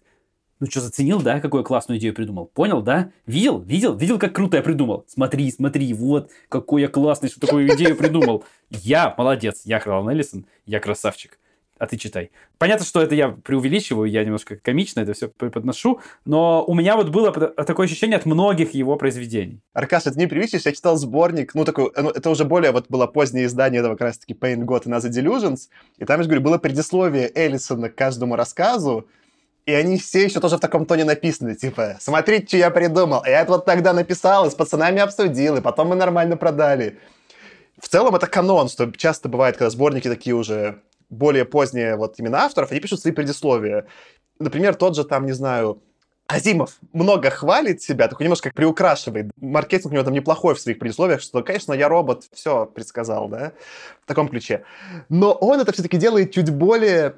ну что, заценил, да, какую классную идею придумал? Понял, да? Видел? Видел? Видел, как круто я придумал? Смотри, смотри, вот, какой я классный, что такую идею придумал. Я молодец, я Харлан Эллисон, я красавчик. А ты читай. Понятно, что это я преувеличиваю, я немножко комично это все преподношу, но у меня вот было такое ощущение от многих его произведений. Аркаш, это не привычишь, я читал сборник, ну, такой, ну, это уже более, вот было позднее издание этого как раз-таки Pain God и Naza Delusions, и там, я же говорю, было предисловие Эллисона к каждому рассказу, и они все еще тоже в таком тоне написаны, типа, смотрите, что я придумал. Я это вот тогда написал, и с пацанами обсудил, и потом мы нормально продали. В целом это канон, что часто бывает, когда сборники такие уже более поздние вот именно авторов, они пишут свои предисловия. Например, тот же там, не знаю, Азимов много хвалит себя, такой немножко приукрашивает. Маркетинг у него там неплохой в своих предисловиях, что, конечно, я робот, все предсказал, да, в таком ключе. Но он это все-таки делает чуть более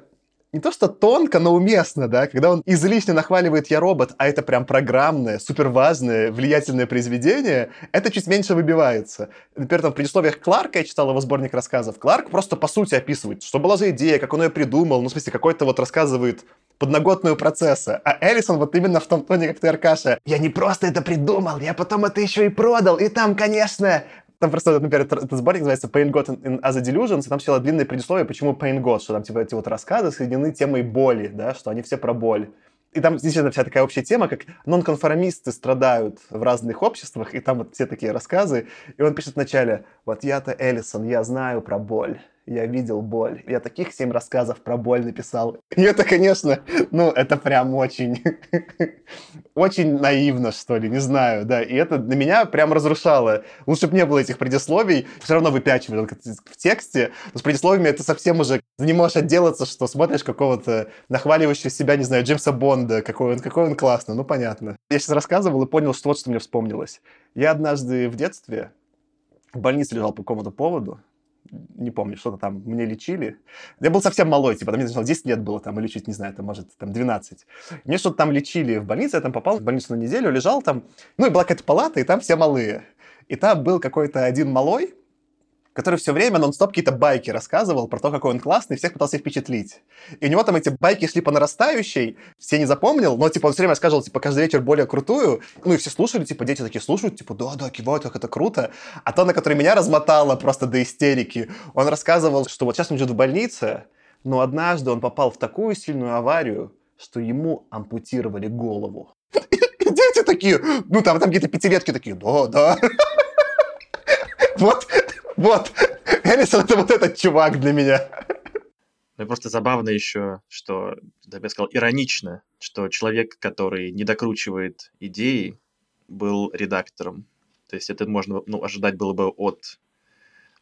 не то что тонко, но уместно, да, когда он излишне нахваливает «Я робот», а это прям программное, суперважное, влиятельное произведение, это чуть меньше выбивается. Например, там в предисловиях Кларка, я читал его сборник рассказов, Кларк просто по сути описывает, что была за идея, как он ее придумал, ну, в смысле, какой-то вот рассказывает подноготную процесса. А Эллисон вот именно в том тоне, как ты, Аркаша. Я не просто это придумал, я потом это еще и продал. И там, конечно, там просто, например, этот сборник называется Pain God in Other Delusions, и там сначала длинное предисловие, почему Pain God, что там типа эти вот рассказы соединены темой боли, да, что они все про боль. И там действительно вся такая общая тема, как нонконформисты страдают в разных обществах, и там вот все такие рассказы. И он пишет вначале, вот я-то Эллисон, я знаю про боль я видел боль. Я таких семь рассказов про боль написал. <laughs> И это, конечно, ну, это прям очень, <laughs> очень наивно, что ли, не знаю, да. И это на меня прям разрушало. Лучше бы не было этих предисловий, все равно выпячивали в тексте. Но с предисловиями это совсем уже не можешь отделаться, что смотришь какого-то нахваливающего себя, не знаю, Джеймса Бонда, какой он, какой он классный, ну, понятно. Я сейчас рассказывал и понял, что вот что мне вспомнилось. Я однажды в детстве в больнице лежал по какому-то поводу, не помню, что-то там мне лечили. Я был совсем малой, типа, там, мне 10 лет было, там, или чуть, не знаю, там, может, там, 12. Мне что-то там лечили в больнице, я там попал в больницу на неделю, лежал там, ну, и была какая-то палата, и там все малые. И там был какой-то один малой, который все время нон-стоп какие-то байки рассказывал про то, какой он классный, всех пытался впечатлить. И у него там эти байки шли по нарастающей, все не запомнил, но, типа, он все время рассказывал, типа, каждый вечер более крутую, ну, и все слушали, типа, дети такие слушают, типа, да-да, кивают, как это круто. А то, на который меня размотало просто до истерики, он рассказывал, что вот сейчас он живет в больнице, но однажды он попал в такую сильную аварию, что ему ампутировали голову. И дети такие, ну, там, там какие-то пятилетки такие, да, да. <laughs> Вот, вот, <laughs> Эллисон это вот этот чувак для меня. Ну и просто забавно еще, что, я бы сказал, иронично, что человек, который не докручивает идеи, был редактором. То есть это можно ну, ожидать было бы от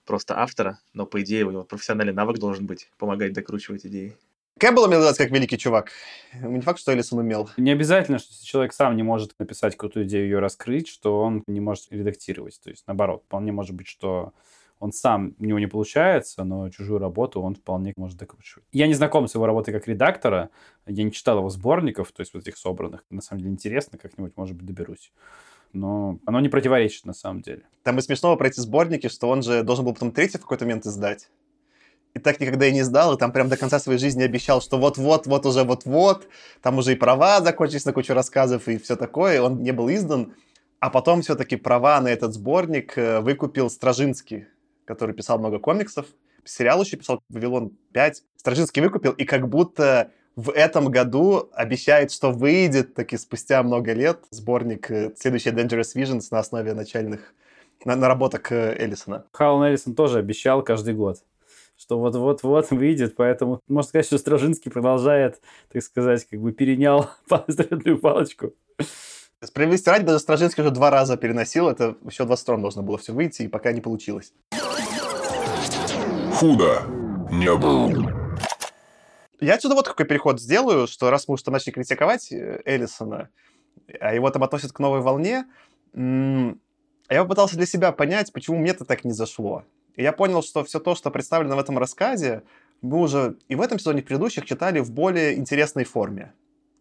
просто автора, но по идее у него профессиональный навык должен быть помогать докручивать идеи. Кем было мне как великий чувак? Не факт, что Элисон умел. Не обязательно, что если человек сам не может написать крутую идею, ее раскрыть, что он не может редактировать. То есть, наоборот, вполне может быть, что он сам, у него не получается, но чужую работу он вполне может докручивать. Я не знаком с его работой как редактора, я не читал его сборников, то есть вот этих собранных. На самом деле интересно, как-нибудь, может быть, доберусь. Но оно не противоречит на самом деле. Там и смешного про эти сборники, что он же должен был потом третий в какой-то момент издать. И так никогда и не сдал, и там прям до конца своей жизни обещал, что вот-вот, вот уже вот-вот, там уже и права закончились на кучу рассказов и все такое, он не был издан. А потом все-таки права на этот сборник э, выкупил Стражинский, который писал много комиксов, сериал еще писал «Вавилон 5». Стражинский выкупил, и как будто в этом году обещает, что выйдет таки спустя много лет сборник э, следующий Dangerous Visions на основе начальных на наработок Эллисона. Халлан Эллисон тоже обещал каждый год что вот-вот-вот выйдет, поэтому можно сказать, что Стражинский продолжает, так сказать, как бы перенял <laughs> строительную палочку. Справедливости ради, даже Стражинский уже два раза переносил, это еще 22 должно было все выйти, и пока не получилось худо не было. Я отсюда вот какой переход сделаю, что раз мы уже начали критиковать Эллисона, а его там относят к новой волне, я попытался для себя понять, почему мне это так не зашло. И я понял, что все то, что представлено в этом рассказе, мы уже и в этом сезоне, и в предыдущих читали в более интересной форме.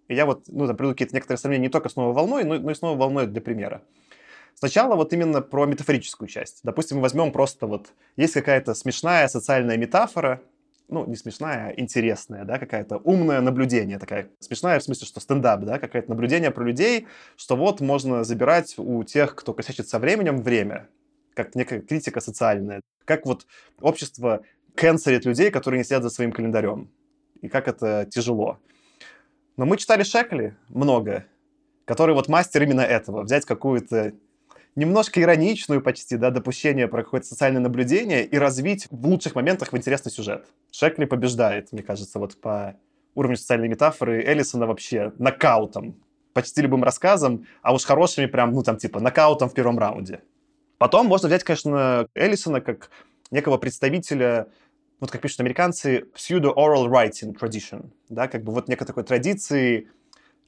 И я вот, ну, там, приведу какие-то некоторые сравнения не только с новой волной, но, но и с новой волной для примера. Сначала вот именно про метафорическую часть. Допустим, мы возьмем просто вот, есть какая-то смешная социальная метафора, ну, не смешная, а интересная, да, какая-то умное наблюдение такая. Смешная в смысле, что стендап, да, какое-то наблюдение про людей, что вот можно забирать у тех, кто косячит со временем, время, как некая критика социальная. Как вот общество канцелит людей, которые не следят за своим календарем. и как это тяжело. Но мы читали Шекли много, который вот мастер именно этого. Взять какую-то немножко ироничную почти, да, допущение про какое-то социальное наблюдение и развить в лучших моментах в интересный сюжет. Шекли побеждает, мне кажется, вот по уровню социальной метафоры Эллисона вообще нокаутом, почти любым рассказом, а уж хорошими прям, ну там типа нокаутом в первом раунде. Потом можно взять, конечно, Эллисона как некого представителя вот как пишут американцы, pseudo-oral writing tradition, да, как бы вот некой такой традиции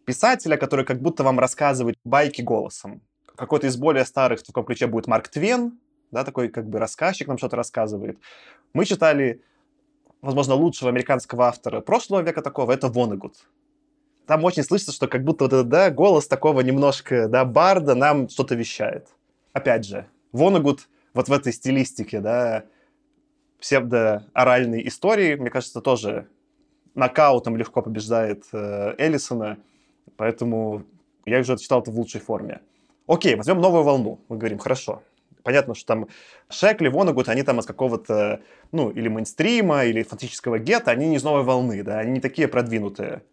писателя, который как будто вам рассказывает байки голосом. Какой-то из более старых в таком ключе будет Марк Твен, да, такой как бы рассказчик нам что-то рассказывает. Мы читали, возможно, лучшего американского автора прошлого века такого, это Вонегут. Там очень слышится, что как будто вот этот, да, голос такого немножко, да, барда нам что-то вещает. Опять же, Вонегут вот в этой стилистике, да, псевдооральной истории, мне кажется, тоже нокаутом легко побеждает э, Эллисона, поэтому я уже читал это в лучшей форме. Окей, возьмем новую волну. Мы говорим, хорошо. Понятно, что там Шекли, Вонагут, они там из какого-то, ну, или мейнстрима, или фантастического гетто, они не из новой волны, да, они не такие продвинутые.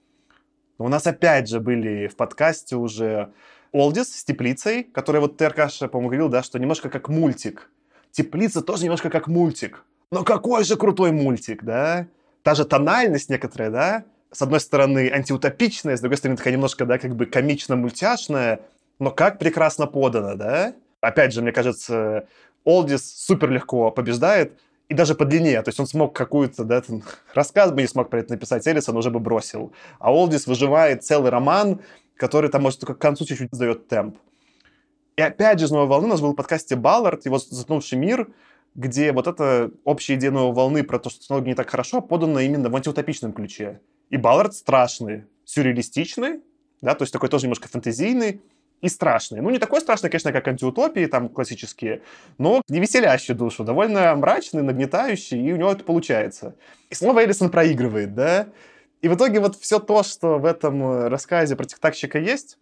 Но у нас опять же были в подкасте уже Олдис с теплицей, который вот ты, Аркаша, по-моему, говорил, да, что немножко как мультик. Теплица тоже немножко как мультик. Но какой же крутой мультик, да? Та же тональность некоторая, да? С одной стороны антиутопичная, с другой стороны такая немножко, да, как бы комично-мультяшная, но как прекрасно подано, да? Опять же, мне кажется, Олдис супер легко побеждает, и даже по длине. То есть он смог какую-то, да, там, <laughs> рассказ бы не смог про это написать, Эллисон уже бы бросил. А Олдис выживает целый роман, который там, может, только к концу чуть-чуть сдает темп. И опять же, из «Новой волны» у нас был в подкасте Баллард, его «Затнувший мир», где вот эта общая идея новой волны про то, что технологии не так хорошо, подана именно в антиутопичном ключе. И Баллард страшный, сюрреалистичный, да, то есть такой тоже немножко фэнтезийный и страшный. Ну, не такой страшный, конечно, как антиутопии там классические, но не веселящий душу, довольно мрачный, нагнетающий, и у него это получается. И снова Эллисон проигрывает, да. И в итоге вот все то, что в этом э, рассказе про тиктакщика есть,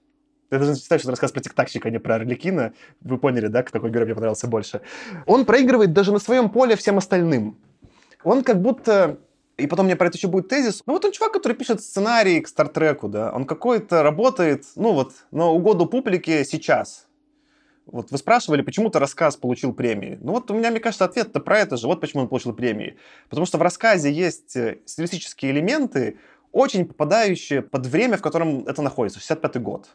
я даже считаю, что это рассказ про тиктакщика, а не про Орликина. Вы поняли, да, какой герой мне понравился больше. Он проигрывает даже на своем поле всем остальным. Он как будто... И потом мне про это еще будет тезис. Ну вот он чувак, который пишет сценарий к Стартреку, да, он какой-то работает, ну вот, на угоду публике сейчас. Вот вы спрашивали, почему-то рассказ получил премии. Ну вот у меня, мне кажется, ответ-то про это же. Вот почему он получил премии. Потому что в рассказе есть э, стилистические элементы, очень попадающие под время, в котором это находится, 65-й год.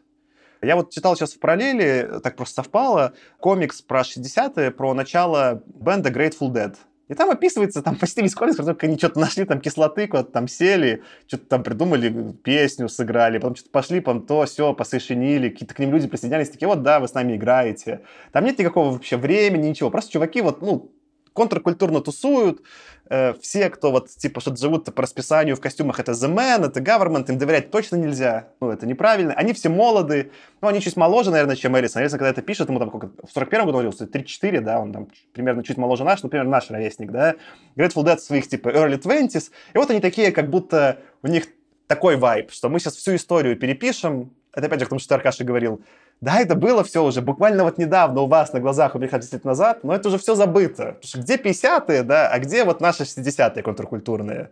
Я вот читал сейчас в параллели, так просто совпало, комикс про 60-е, про начало бенда Grateful Dead. И там описывается, там по стилю комикс, как они что-то нашли, там кислоты, куда-то там сели, что-то там придумали, песню сыграли, потом что-то пошли, потом то, все, посоединили, какие-то к ним люди присоединялись, такие, вот, да, вы с нами играете. Там нет никакого вообще времени, ничего, просто чуваки вот, ну, контркультурно тусуют, э, все, кто вот типа что-то живут по расписанию в костюмах, это the man, это government, им доверять точно нельзя, ну это неправильно. Они все молоды, ну они чуть моложе, наверное, чем Эрисон. Эрисон, когда это пишет, ему там в 41-м году родился, 3-4, да, он там примерно чуть моложе наш, например, наш ровесник, да. Grateful Dead своих типа early 20s, и вот они такие, как будто у них такой вайб, что мы сейчас всю историю перепишем, это опять же к тому, что Аркаша говорил, да, это было все уже буквально вот недавно у вас на глазах, у меня 10 лет назад, но это уже все забыто. Что где 50-е, да, а где вот наши 60-е контркультурные?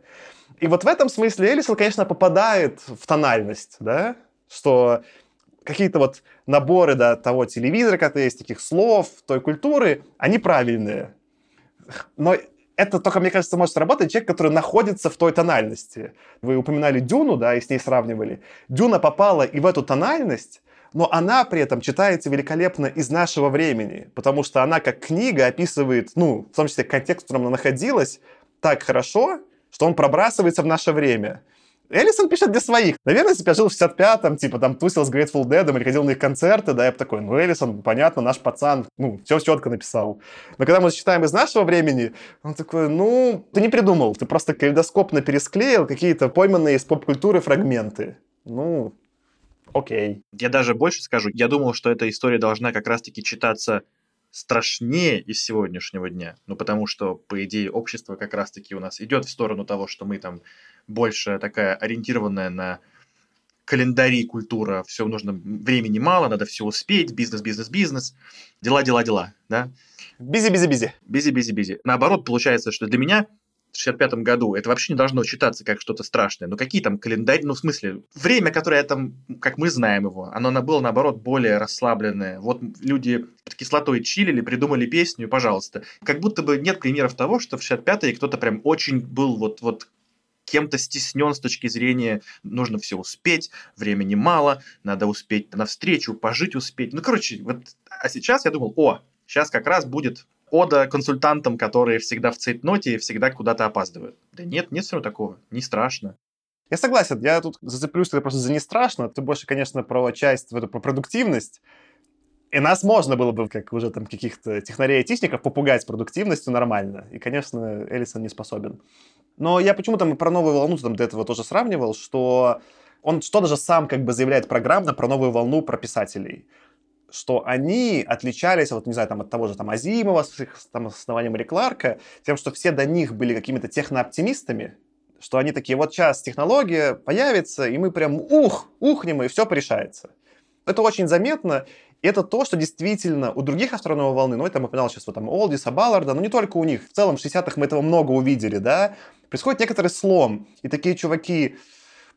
И вот в этом смысле Элисон, конечно, попадает в тональность, да, что какие-то вот наборы да, того телевизора, который есть, таких слов, той культуры, они правильные. Но это только, мне кажется, может работать человек, который находится в той тональности. Вы упоминали Дюну, да, и с ней сравнивали. Дюна попала и в эту тональность, но она при этом читается великолепно из нашего времени, потому что она как книга описывает, ну, в том числе контекст, в котором она находилась, так хорошо, что он пробрасывается в наше время. Эллисон пишет для своих. Наверное, если бы я жил в 65-м, типа, там, тусил с Grateful Dead или ходил на их концерты, да, я бы такой, ну, Эллисон, понятно, наш пацан, ну, все четко написал. Но когда мы читаем из нашего времени, он такой, ну, ты не придумал, ты просто калейдоскопно пересклеил какие-то пойманные из поп-культуры фрагменты. Ну, окей. Я даже больше скажу, я думал, что эта история должна как раз-таки читаться страшнее из сегодняшнего дня. Ну, потому что, по идее, общество как раз-таки у нас идет в сторону того, что мы там больше такая ориентированная на календари культура, все нужно, времени мало, надо все успеть, бизнес, бизнес, бизнес, дела, дела, дела, да? Busy-busy-busy. Busy-busy-busy. Наоборот, получается, что для меня в 65 году, это вообще не должно считаться как что-то страшное. Но какие там календарь, ну, в смысле, время, которое там, как мы знаем его, оно было, наоборот, более расслабленное. Вот люди под кислотой чилили, придумали песню, пожалуйста. Как будто бы нет примеров того, что в 65-е кто-то прям очень был вот, вот кем-то стеснен с точки зрения нужно все успеть, времени мало, надо успеть навстречу, пожить успеть. Ну, короче, вот, а сейчас я думал, о, сейчас как раз будет ода консультантам, которые всегда в цейтноте и всегда куда-то опаздывают. Да нет, нет всего такого, не страшно. Я согласен, я тут зацеплюсь это просто за не страшно. Ты больше, конечно, про часть, про продуктивность. И нас можно было бы, как уже там каких-то технарей-айтишников, попугать продуктивностью нормально. И, конечно, Элисон не способен. Но я почему-то про новую волну там до этого тоже сравнивал, что он что даже сам как бы заявляет программно про новую волну про писателей что они отличались, вот не знаю, там, от того же там Азимова с их там, основанием или Кларка, тем, что все до них были какими-то технооптимистами, что они такие, вот сейчас технология появится, и мы прям ух, ухнем, и все порешается. Это очень заметно, это то, что действительно у других авторов новой волны, ну, это мы упоминал сейчас вот там Олдиса, Балларда, но не только у них, в целом в 60-х мы этого много увидели, да, происходит некоторый слом, и такие чуваки,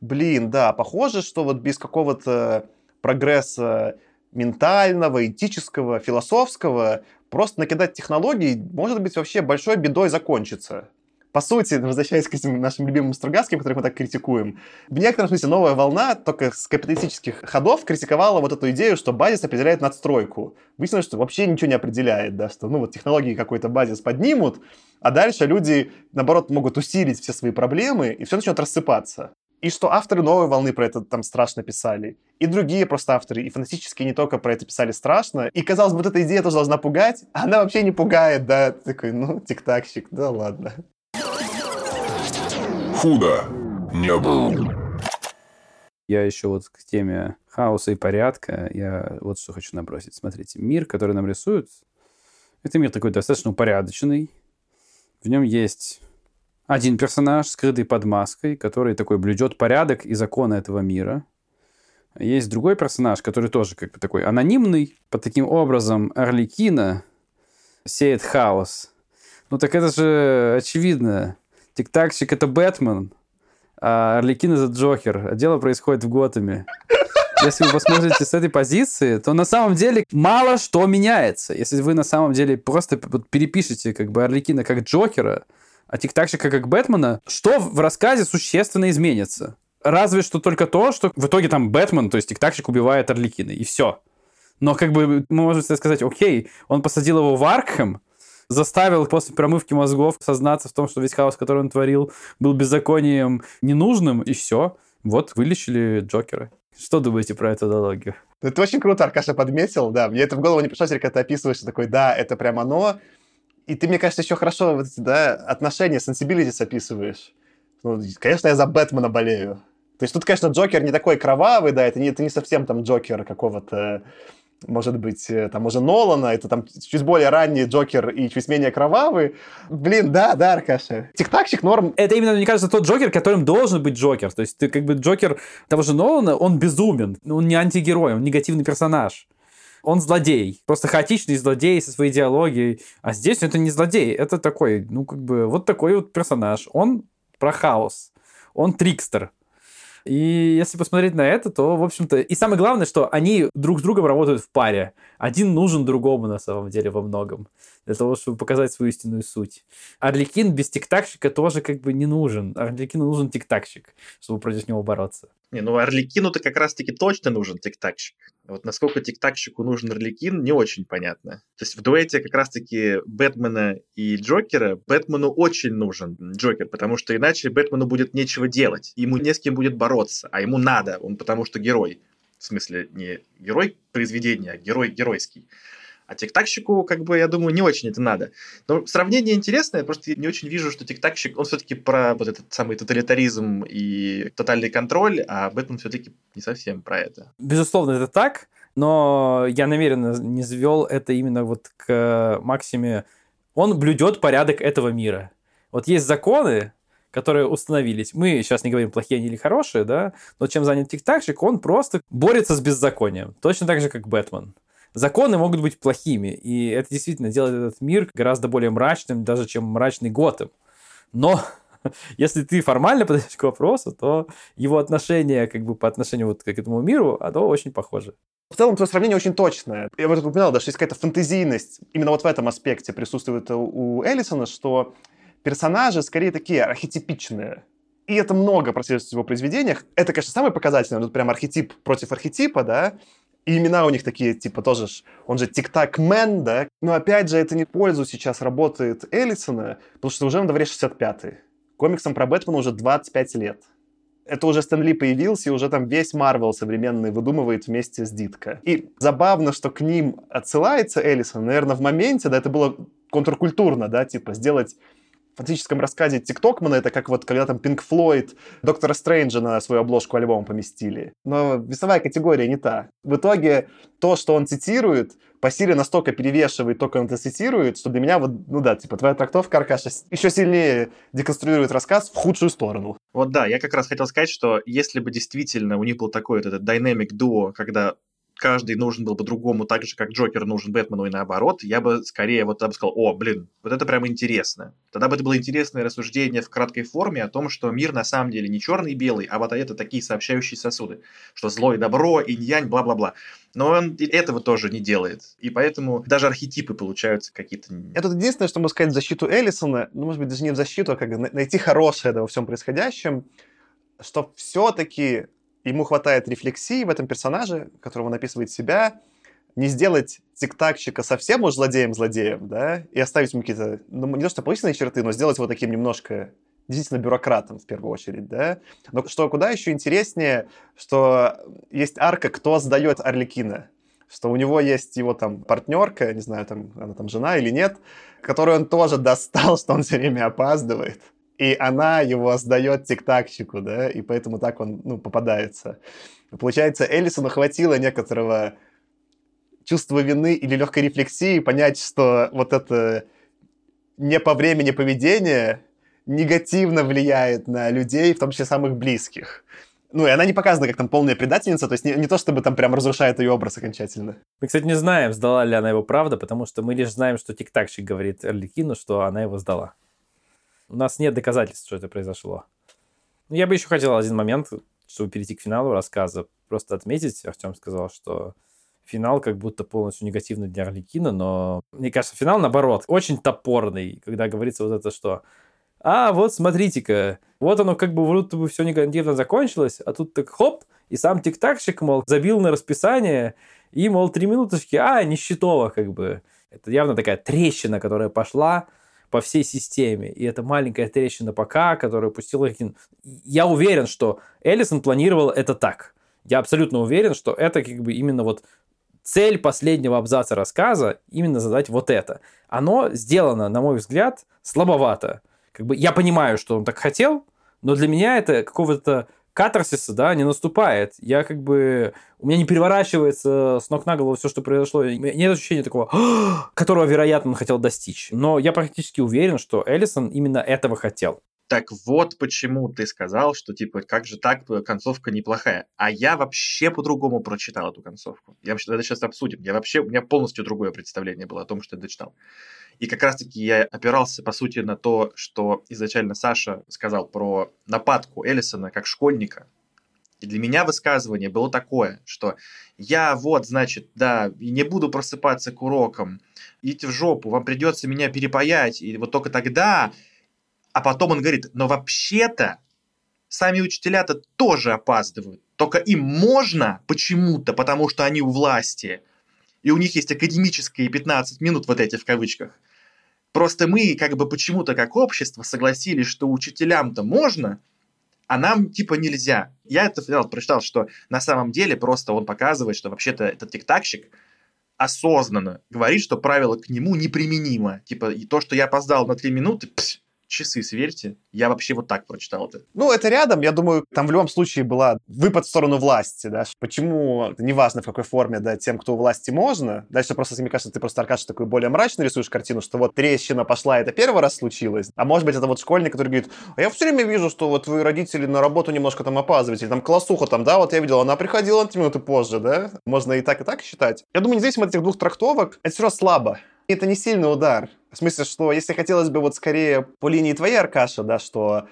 блин, да, похоже, что вот без какого-то прогресса ментального, этического, философского, просто накидать технологий может быть вообще большой бедой закончится. По сути, возвращаясь к этим нашим любимым Стругацким, которых мы так критикуем, в некотором смысле новая волна только с капиталистических ходов критиковала вот эту идею, что базис определяет надстройку. Выяснилось, что вообще ничего не определяет, да, что ну вот технологии какой-то базис поднимут, а дальше люди, наоборот, могут усилить все свои проблемы, и все начнет рассыпаться. И что авторы новой волны про это там страшно писали. И другие просто авторы, и фантастические не только про это писали страшно. И, казалось бы, вот эта идея тоже должна пугать, а она вообще не пугает, да. Такой, ну, тик-такщик, да ладно. Худо не был. Я еще вот к теме хаоса и порядка, я вот что хочу набросить. Смотрите, мир, который нам рисуют, это мир такой достаточно упорядоченный. В нем есть один персонаж, скрытый под маской, который такой блюдет порядок и законы этого мира. Есть другой персонаж, который тоже как бы такой анонимный. Под таким образом Орликина сеет хаос. Ну так это же очевидно. Тиктакщик это Бэтмен, а Орликин это Джокер. Дело происходит в Готэме. Если вы посмотрите с этой позиции, то на самом деле мало что меняется. Если вы на самом деле просто перепишете как бы Орликина как Джокера, а тик-такщика как Бэтмена, что в рассказе существенно изменится? Разве что только то, что в итоге там Бэтмен, то есть тик-такщик убивает Орликина, и все. Но как бы мы можем сказать, окей, он посадил его в Аркхэм, заставил после промывки мозгов сознаться в том, что весь хаос, который он творил, был беззаконием ненужным, и все. Вот, вылечили Джокера. Что думаете про эту аналогию? Это очень круто, Аркаша подметил, да. Мне это в голову не пришло, когда ты описываешь, такой, да, это прям оно. И ты, мне кажется, еще хорошо вот эти, да, отношения, sensibilities описываешь. Ну, конечно, я за Бэтмена болею. То есть тут, конечно, Джокер не такой кровавый, да, это не, это не совсем там Джокер какого-то, может быть, э, там уже Нолана, это там чуть более ранний Джокер и чуть менее кровавый. Блин, да, да, Аркаша. Тик-такщик норм. Это именно, мне кажется, тот Джокер, которым должен быть Джокер. То есть ты как бы Джокер того же Нолана, он безумен, он не антигерой, он негативный персонаж он злодей. Просто хаотичный злодей со своей идеологией. А здесь это не злодей, это такой, ну, как бы, вот такой вот персонаж. Он про хаос. Он трикстер. И если посмотреть на это, то, в общем-то... И самое главное, что они друг с другом работают в паре. Один нужен другому, на самом деле, во многом для того, чтобы показать свою истинную суть. Орликин без тиктакщика тоже как бы не нужен. Орликину нужен тиктакщик, чтобы против него бороться. Не, ну Орликину-то как раз-таки точно нужен тиктакщик. Вот насколько тиктакщику нужен Орликин, не очень понятно. То есть в дуэте как раз-таки Бэтмена и Джокера Бэтмену очень нужен Джокер, потому что иначе Бэтмену будет нечего делать. Ему не с кем будет бороться, а ему надо, он потому что герой. В смысле, не герой произведения, а герой геройский. А тиктакщику, как бы, я думаю, не очень это надо. Но сравнение интересное, просто я не очень вижу, что тиктакщик, он все-таки про вот этот самый тоталитаризм и тотальный контроль, а Бэтмен все-таки не совсем про это. Безусловно, это так, но я намеренно не завел это именно вот к Максиме. Он блюдет порядок этого мира. Вот есть законы, которые установились. Мы сейчас не говорим, плохие они или хорошие, да, но чем занят тиктакщик, он просто борется с беззаконием. Точно так же, как Бэтмен законы могут быть плохими, и это действительно делает этот мир гораздо более мрачным, даже чем мрачный Готэм. Но <laughs> если ты формально подойдешь к вопросу, то его отношение как бы по отношению вот к этому миру, оно очень похоже. В целом, твое сравнение очень точное. Я вот упоминал, да, что есть какая-то фантазийность. Именно вот в этом аспекте присутствует у Эллисона, что персонажи скорее такие архетипичные. И это много прослеживается в его произведениях. Это, конечно, самый показательный, вот прям архетип против архетипа, да, и имена у них такие, типа, тоже, он же Тик-Так Мэн, да? Но опять же, это не пользу сейчас работает Эллисона, потому что уже на дворе 65-й. Комиксам про Бэтмена уже 25 лет. Это уже Стэн Ли появился, и уже там весь Марвел современный выдумывает вместе с Дитко. И забавно, что к ним отсылается Эллисон, наверное, в моменте, да, это было контркультурно, да, типа сделать фантастическом рассказе Тиктокмана это как вот когда там Пинк Флойд Доктора Стрэнджа на свою обложку альбома поместили. Но весовая категория не та. В итоге то, что он цитирует, по силе настолько перевешивает то, как он это цитирует, что для меня вот, ну да, типа твоя трактовка, Аркаша, еще сильнее деконструирует рассказ в худшую сторону. Вот да, я как раз хотел сказать, что если бы действительно у них был такой вот этот dynamic дуо, когда каждый нужен был по-другому, так же, как Джокер нужен Бэтмену и наоборот, я бы скорее вот бы сказал, о, блин, вот это прямо интересно. Тогда бы это было интересное рассуждение в краткой форме о том, что мир на самом деле не черный и белый, а вот это такие сообщающие сосуды, что зло и добро, инь-янь, бла-бла-бла. Но он этого тоже не делает. И поэтому даже архетипы получаются какие-то... Это единственное, что могу сказать в защиту Эллисона, ну, может быть, даже не в защиту, а как найти хорошее во всем происходящем, что все-таки ему хватает рефлексии в этом персонаже, которого он описывает себя, не сделать тиктакщика совсем уж злодеем-злодеем, да, и оставить ему какие-то, ну, не то что положительные черты, но сделать его таким немножко действительно бюрократом в первую очередь, да. Но что куда еще интереснее, что есть арка «Кто сдает Орликина», что у него есть его там партнерка, не знаю, там она там жена или нет, которую он тоже достал, <laughs> что он все время опаздывает и она его сдает тиктакщику, да, и поэтому так он, ну, попадается. Получается, Эллисону хватило некоторого чувства вины или легкой рефлексии понять, что вот это не по времени поведение негативно влияет на людей, в том числе самых близких. Ну, и она не показана как там полная предательница, то есть не, не то, чтобы там прям разрушает ее образ окончательно. Мы, кстати, не знаем, сдала ли она его правда, потому что мы лишь знаем, что тиктакщик говорит Эрликину, что она его сдала. У нас нет доказательств, что это произошло. Ну, я бы еще хотел один момент, чтобы перейти к финалу рассказа, просто отметить. Артем сказал, что финал как будто полностью негативный для Арлекина, но мне кажется, финал, наоборот, очень топорный, когда говорится вот это, что а, вот смотрите-ка, вот оно как бы вроде бы все негативно закончилось, а тут так хоп, и сам тиктакщик, мол, забил на расписание, и, мол, три минуточки, а, нищетово как бы. Это явно такая трещина, которая пошла, по всей системе. И это маленькая трещина пока, которую пустил Ракин. Я уверен, что Эллисон планировал это так. Я абсолютно уверен, что это как бы именно вот цель последнего абзаца рассказа именно задать вот это. Оно сделано, на мой взгляд, слабовато. Как бы я понимаю, что он так хотел, но для меня это какого-то катарсиса, да, не наступает. Я как бы... У меня не переворачивается с ног на голову все, что произошло. Нет ощущения такого, <gasps> которого, вероятно, он хотел достичь. Но я практически уверен, что Эллисон именно этого хотел. Так вот почему ты сказал, что типа как же так, концовка неплохая. А я вообще по-другому прочитал эту концовку. Я вообще это сейчас обсудим. Я вообще, у меня полностью другое представление было о том, что я дочитал. И как раз-таки я опирался, по сути, на то, что изначально Саша сказал про нападку Эллисона как школьника. И для меня высказывание было такое, что я вот, значит, да, не буду просыпаться к урокам, идите в жопу, вам придется меня перепаять, и вот только тогда... А потом он говорит, но вообще-то сами учителя-то тоже опаздывают, только им можно почему-то, потому что они у власти – и у них есть академические 15 минут вот эти в кавычках. Просто мы как бы почему-то как общество согласились, что учителям-то можно, а нам типа нельзя. Я это финал прочитал, что на самом деле просто он показывает, что вообще-то этот тиктакщик осознанно говорит, что правило к нему неприменимо. Типа, и то, что я опоздал на 3 минуты, пс, часы сверьте. Я вообще вот так прочитал это. Ну, это рядом. Я думаю, там в любом случае была выпад в сторону власти, да. Почему, неважно в какой форме, да, тем, кто у власти можно. Дальше просто, мне кажется, ты просто, Аркаша, такой более мрачно рисуешь картину, что вот трещина пошла, это первый раз случилось. А может быть, это вот школьник, который говорит, а я все время вижу, что вот твои родители на работу немножко там опаздываете, или там классуха там, да, вот я видел, она приходила на минуты позже, да. Можно и так, и так считать. Я думаю, независимо от этих двух трактовок, это все равно слабо Это не сильный удар. В смысле, что если хотелось бы вот скорее по линии твоей, Аркаша, да, что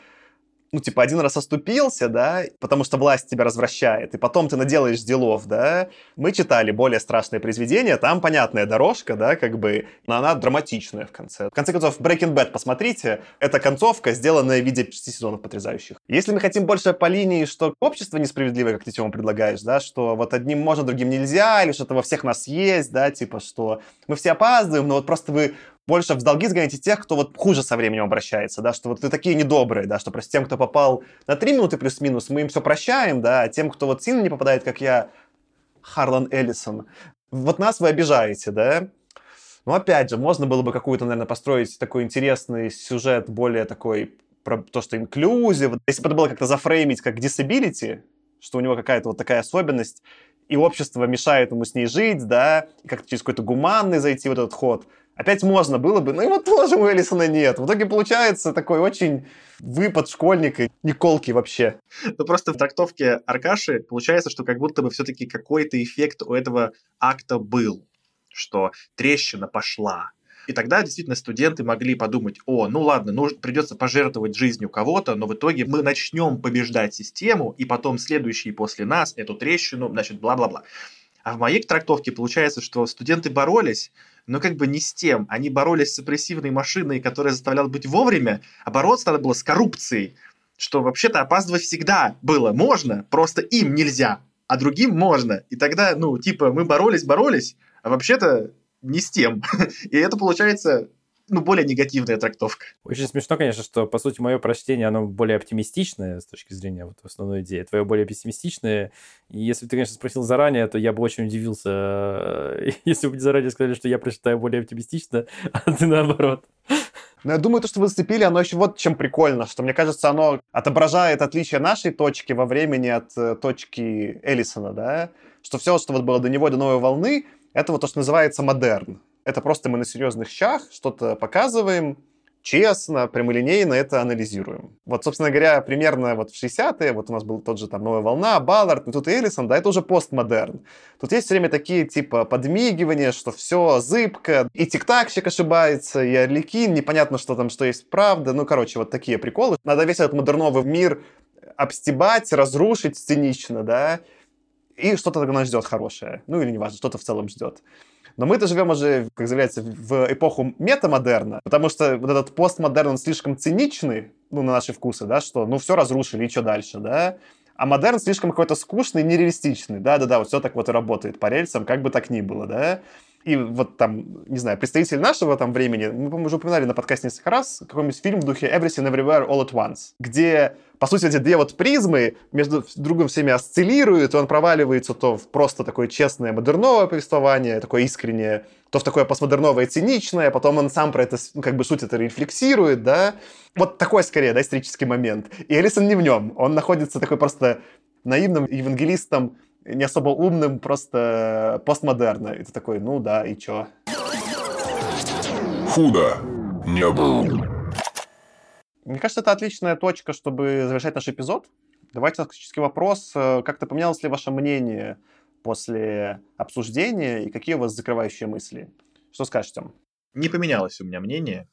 ну, типа, один раз оступился, да, потому что власть тебя развращает, и потом ты наделаешь делов, да. Мы читали более страшные произведения, там понятная дорожка, да, как бы, но она драматичная в конце. В конце концов, Breaking Bad, посмотрите, это концовка, сделанная в виде шести сезонов потрясающих. Если мы хотим больше по линии, что общество несправедливое, как ты, Тёма, предлагаешь, да, что вот одним можно, другим нельзя, или что-то во всех нас есть, да, типа, что мы все опаздываем, но вот просто вы больше в долги сгоняйте тех, кто вот хуже со временем обращается, да, что вот вы такие недобрые, да, что просто тем, кто попал на 3 минуты плюс-минус, мы им все прощаем, да, а тем, кто вот сильно не попадает, как я, Харлан Эллисон, вот нас вы обижаете, да. Ну, опять же, можно было бы какую-то, наверное, построить такой интересный сюжет, более такой про то, что инклюзив. Если бы это было как-то зафреймить как disability, что у него какая-то вот такая особенность, и общество мешает ему с ней жить, да, и как-то через какой-то гуманный зайти вот этот ход – Опять можно было бы, но его тоже у Элисона нет. В итоге получается такой очень выпад школьника, Николки вообще. Ну просто в трактовке Аркаши получается, что как будто бы все-таки какой-то эффект у этого акта был, что трещина пошла. И тогда действительно студенты могли подумать, о, ну ладно, нужно, придется пожертвовать жизнью кого-то, но в итоге мы начнем побеждать систему, и потом следующие после нас эту трещину, значит, бла-бла-бла. А в моей трактовке получается, что студенты боролись, но как бы не с тем. Они боролись с опрессивной машиной, которая заставляла быть вовремя, а бороться надо было с коррупцией, что вообще-то опаздывать всегда было можно, просто им нельзя, а другим можно. И тогда, ну, типа, мы боролись, боролись, а вообще-то не с тем. <laughs> И это получается ну, более негативная трактовка. Очень смешно, конечно, что, по сути, мое прочтение, оно более оптимистичное с точки зрения вот основной идеи. Твое более пессимистичное. И если бы ты, конечно, спросил заранее, то я бы очень удивился, <laughs> если бы заранее сказали, что я прочитаю более оптимистично, <laughs> а ты наоборот. Но я думаю, то, что вы зацепили, оно еще вот чем прикольно, что, мне кажется, оно отображает отличие нашей точки во времени от э, точки Эллисона, да? Что все, что вот было до него, до новой волны, это вот то, что называется модерн. Это просто мы на серьезных щах что-то показываем, честно, прямолинейно это анализируем. Вот, собственно говоря, примерно вот в 60-е, вот у нас был тот же там «Новая волна», Баллард, и тут Эллисон, да, это уже постмодерн. Тут есть все время такие, типа, подмигивания, что все зыбко, и тиктакщик ошибается, и Орликин, непонятно, что там, что есть правда, ну, короче, вот такие приколы. Надо весь этот модерновый мир обстебать, разрушить цинично, да, и что-то тогда нас ждет хорошее. Ну, или неважно, что-то в целом ждет. Но мы-то живем уже, как заявляется, в эпоху метамодерна, потому что вот этот постмодерн, он слишком циничный, ну, на наши вкусы, да, что, ну, все разрушили, и что дальше, да? А модерн слишком какой-то скучный, нереалистичный. Да-да-да, вот все так вот и работает по рельсам, как бы так ни было, да? И вот там, не знаю, представитель нашего там времени, мы, по-моему, уже упоминали на подкасте несколько раз, какой-нибудь фильм в духе Everything Everywhere All at Once, где, по сути, эти две вот призмы между другом всеми осциллируют, и он проваливается то в просто такое честное модерновое повествование, такое искреннее, то в такое постмодерновое циничное, а потом он сам про это, ну, как бы суть это рефлексирует, да. Вот такой, скорее, да, исторический момент. И Элисон не в нем. Он находится такой просто наивным евангелистом не особо умным, просто постмодерна. И ты такой, ну да, и чё? Худо не был. Мне кажется, это отличная точка, чтобы завершать наш эпизод. Давайте классический вопрос. Как-то поменялось ли ваше мнение после обсуждения и какие у вас закрывающие мысли? Что скажешь, Тём? Не поменялось у меня мнение.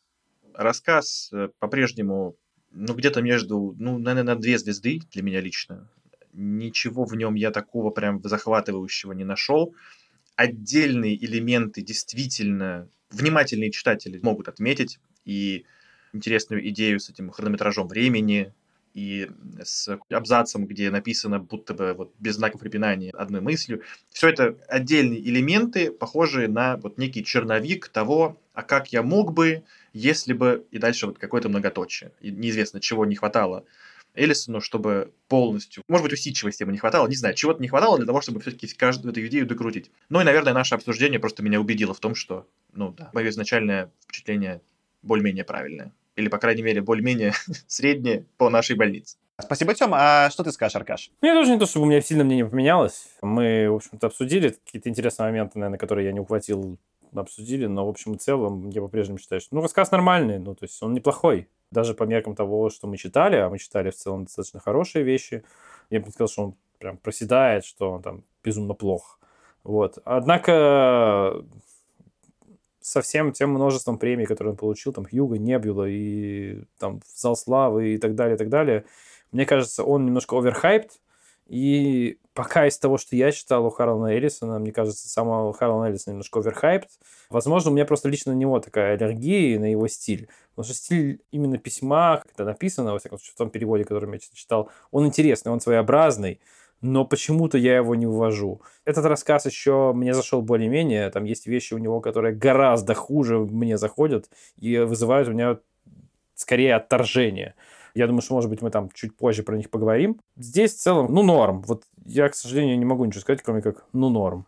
Рассказ э, по-прежнему ну, где-то между, ну, наверное, на две звезды для меня лично ничего в нем я такого прям захватывающего не нашел. Отдельные элементы действительно внимательные читатели могут отметить. И интересную идею с этим хронометражом времени, и с абзацем, где написано будто бы вот без знаков препинания одной мыслью. Все это отдельные элементы, похожие на вот некий черновик того, а как я мог бы, если бы, и дальше вот какое-то многоточие. И неизвестно, чего не хватало Эллисону, чтобы полностью, может быть, усидчивости ему не хватало, не знаю, чего-то не хватало для того, чтобы все-таки каждую эту идею докрутить. Ну и, наверное, наше обсуждение просто меня убедило в том, что, ну да, мое изначальное впечатление более-менее правильное. Или, по крайней мере, более-менее <laughs> среднее по нашей больнице. Спасибо, Тём. А что ты скажешь, Аркаш? Ну, я тоже не то, чтобы у меня сильно мнение поменялось. Мы, в общем-то, обсудили какие-то интересные моменты, наверное, которые я не ухватил, обсудили, но, в общем и целом, я по-прежнему считаю, что, ну, рассказ нормальный, ну, то есть он неплохой даже по меркам того, что мы читали, а мы читали в целом достаточно хорошие вещи, я бы не сказал, что он прям проседает, что он там безумно плох. Вот. Однако со всем тем множеством премий, которые он получил, там, Хьюга, Небюла и там Зал Славы и так далее, и так далее, мне кажется, он немножко оверхайпт, и пока из того, что я читал у Харлана Эллисона, мне кажется, самого Харлана Эллисона немножко оверхайпт. Возможно, у меня просто лично на него такая аллергия, на его стиль. Потому что стиль именно письма, как это написано, во всяком случае, в том переводе, который я читал, он интересный, он своеобразный, но почему-то я его не увожу. Этот рассказ еще мне зашел более-менее. Там есть вещи у него, которые гораздо хуже мне заходят и вызывают у меня скорее отторжение. Я думаю, что, может быть, мы там чуть позже про них поговорим. Здесь в целом, ну, норм. Вот я, к сожалению, не могу ничего сказать, кроме как, ну, норм.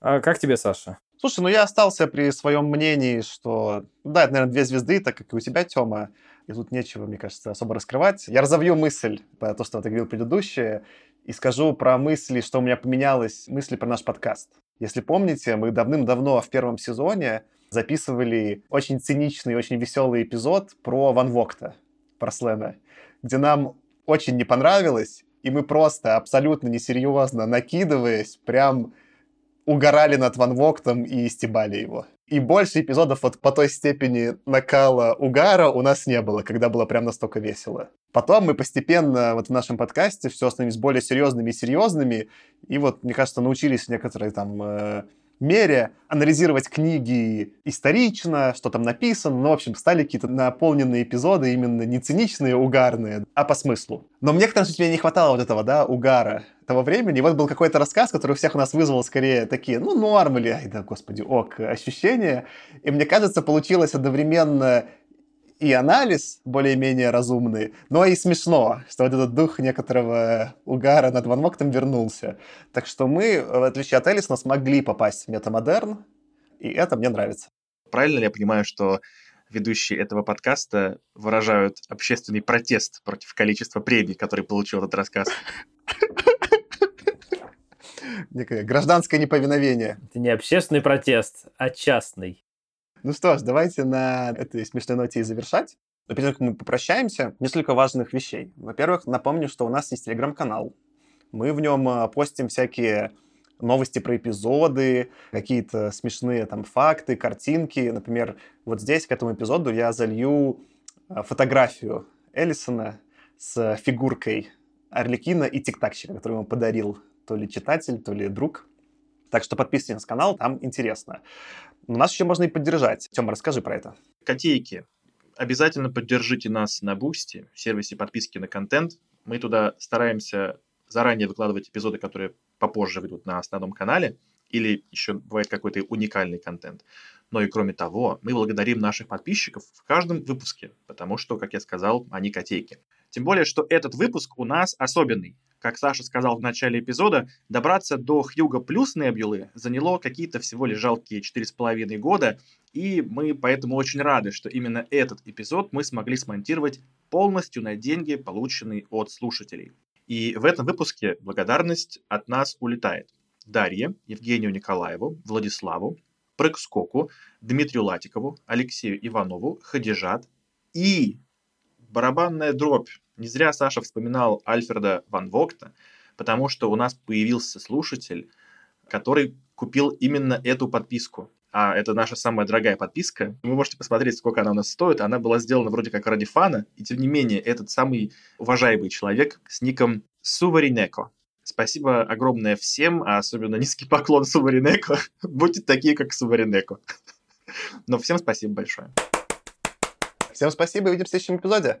А как тебе, Саша? Слушай, ну я остался при своем мнении, что, да, это, наверное, две звезды, так как и у тебя, Тёма. И тут нечего, мне кажется, особо раскрывать. Я разовью мысль про то, что ты говорил предыдущее, и скажу про мысли, что у меня поменялось, мысли про наш подкаст. Если помните, мы давным-давно в первом сезоне записывали очень циничный, очень веселый эпизод про Ван Вокта. Парслена, где нам очень не понравилось, и мы просто абсолютно несерьезно, накидываясь, прям угорали над Ван Воктом и стебали его. И больше эпизодов вот по той степени накала угара у нас не было, когда было прям настолько весело. Потом мы постепенно вот в нашем подкасте все становились более серьезными и серьезными, и вот, мне кажется, научились некоторые там э, мере анализировать книги исторично, что там написано. Ну, в общем, стали какие-то наполненные эпизоды именно не циничные, угарные, а по смыслу. Но мне, к случае, не хватало вот этого, да, угара того времени. И вот был какой-то рассказ, который у всех у нас вызвал скорее такие, ну, норм или, ай да, господи, ок, ощущения. И мне кажется, получилось одновременно и анализ более-менее разумный, но и смешно, что вот этот дух некоторого угара над Ван Моктом вернулся. Так что мы, в отличие от Элисона, смогли попасть в метамодерн, и это мне нравится. Правильно ли я понимаю, что ведущие этого подкаста выражают общественный протест против количества премий, которые получил этот рассказ? Некое гражданское неповиновение. Это не общественный протест, а частный. Ну что ж, давайте на этой смешной ноте и завершать. Но перед тем, как мы попрощаемся, несколько важных вещей. Во-первых, напомню, что у нас есть телеграм-канал. Мы в нем а, постим всякие новости про эпизоды, какие-то смешные там факты, картинки. Например, вот здесь к этому эпизоду я залью а, фотографию Эллисона с фигуркой Арлекина и Тиктакщика, который ему подарил то ли читатель, то ли друг. Так что подписывайтесь на канал, там интересно. Но нас еще можно и поддержать. Тёма, расскажи про это. Котейки, обязательно поддержите нас на Boosty, сервисе подписки на контент. Мы туда стараемся заранее выкладывать эпизоды, которые попозже выйдут на основном канале, или еще бывает какой-то уникальный контент. Но и кроме того, мы благодарим наших подписчиков в каждом выпуске, потому что, как я сказал, они котейки. Тем более, что этот выпуск у нас особенный как Саша сказал в начале эпизода, добраться до Хьюга плюс Небулы заняло какие-то всего лишь жалкие 4,5 года, и мы поэтому очень рады, что именно этот эпизод мы смогли смонтировать полностью на деньги, полученные от слушателей. И в этом выпуске благодарность от нас улетает Дарье, Евгению Николаеву, Владиславу, Прыг-скоку, Дмитрию Латикову, Алексею Иванову, Хадижат и барабанная дробь не зря Саша вспоминал Альфреда Ван Вогта, потому что у нас появился слушатель, который купил именно эту подписку. А это наша самая дорогая подписка. Вы можете посмотреть, сколько она у нас стоит. Она была сделана вроде как ради фана, и тем не менее этот самый уважаемый человек с ником Суваринеко. Спасибо огромное всем, а особенно низкий поклон Суваринеко. <laughs> Будьте такие, как Суваринеко. <laughs> Но всем спасибо большое. Всем спасибо, увидимся в следующем эпизоде.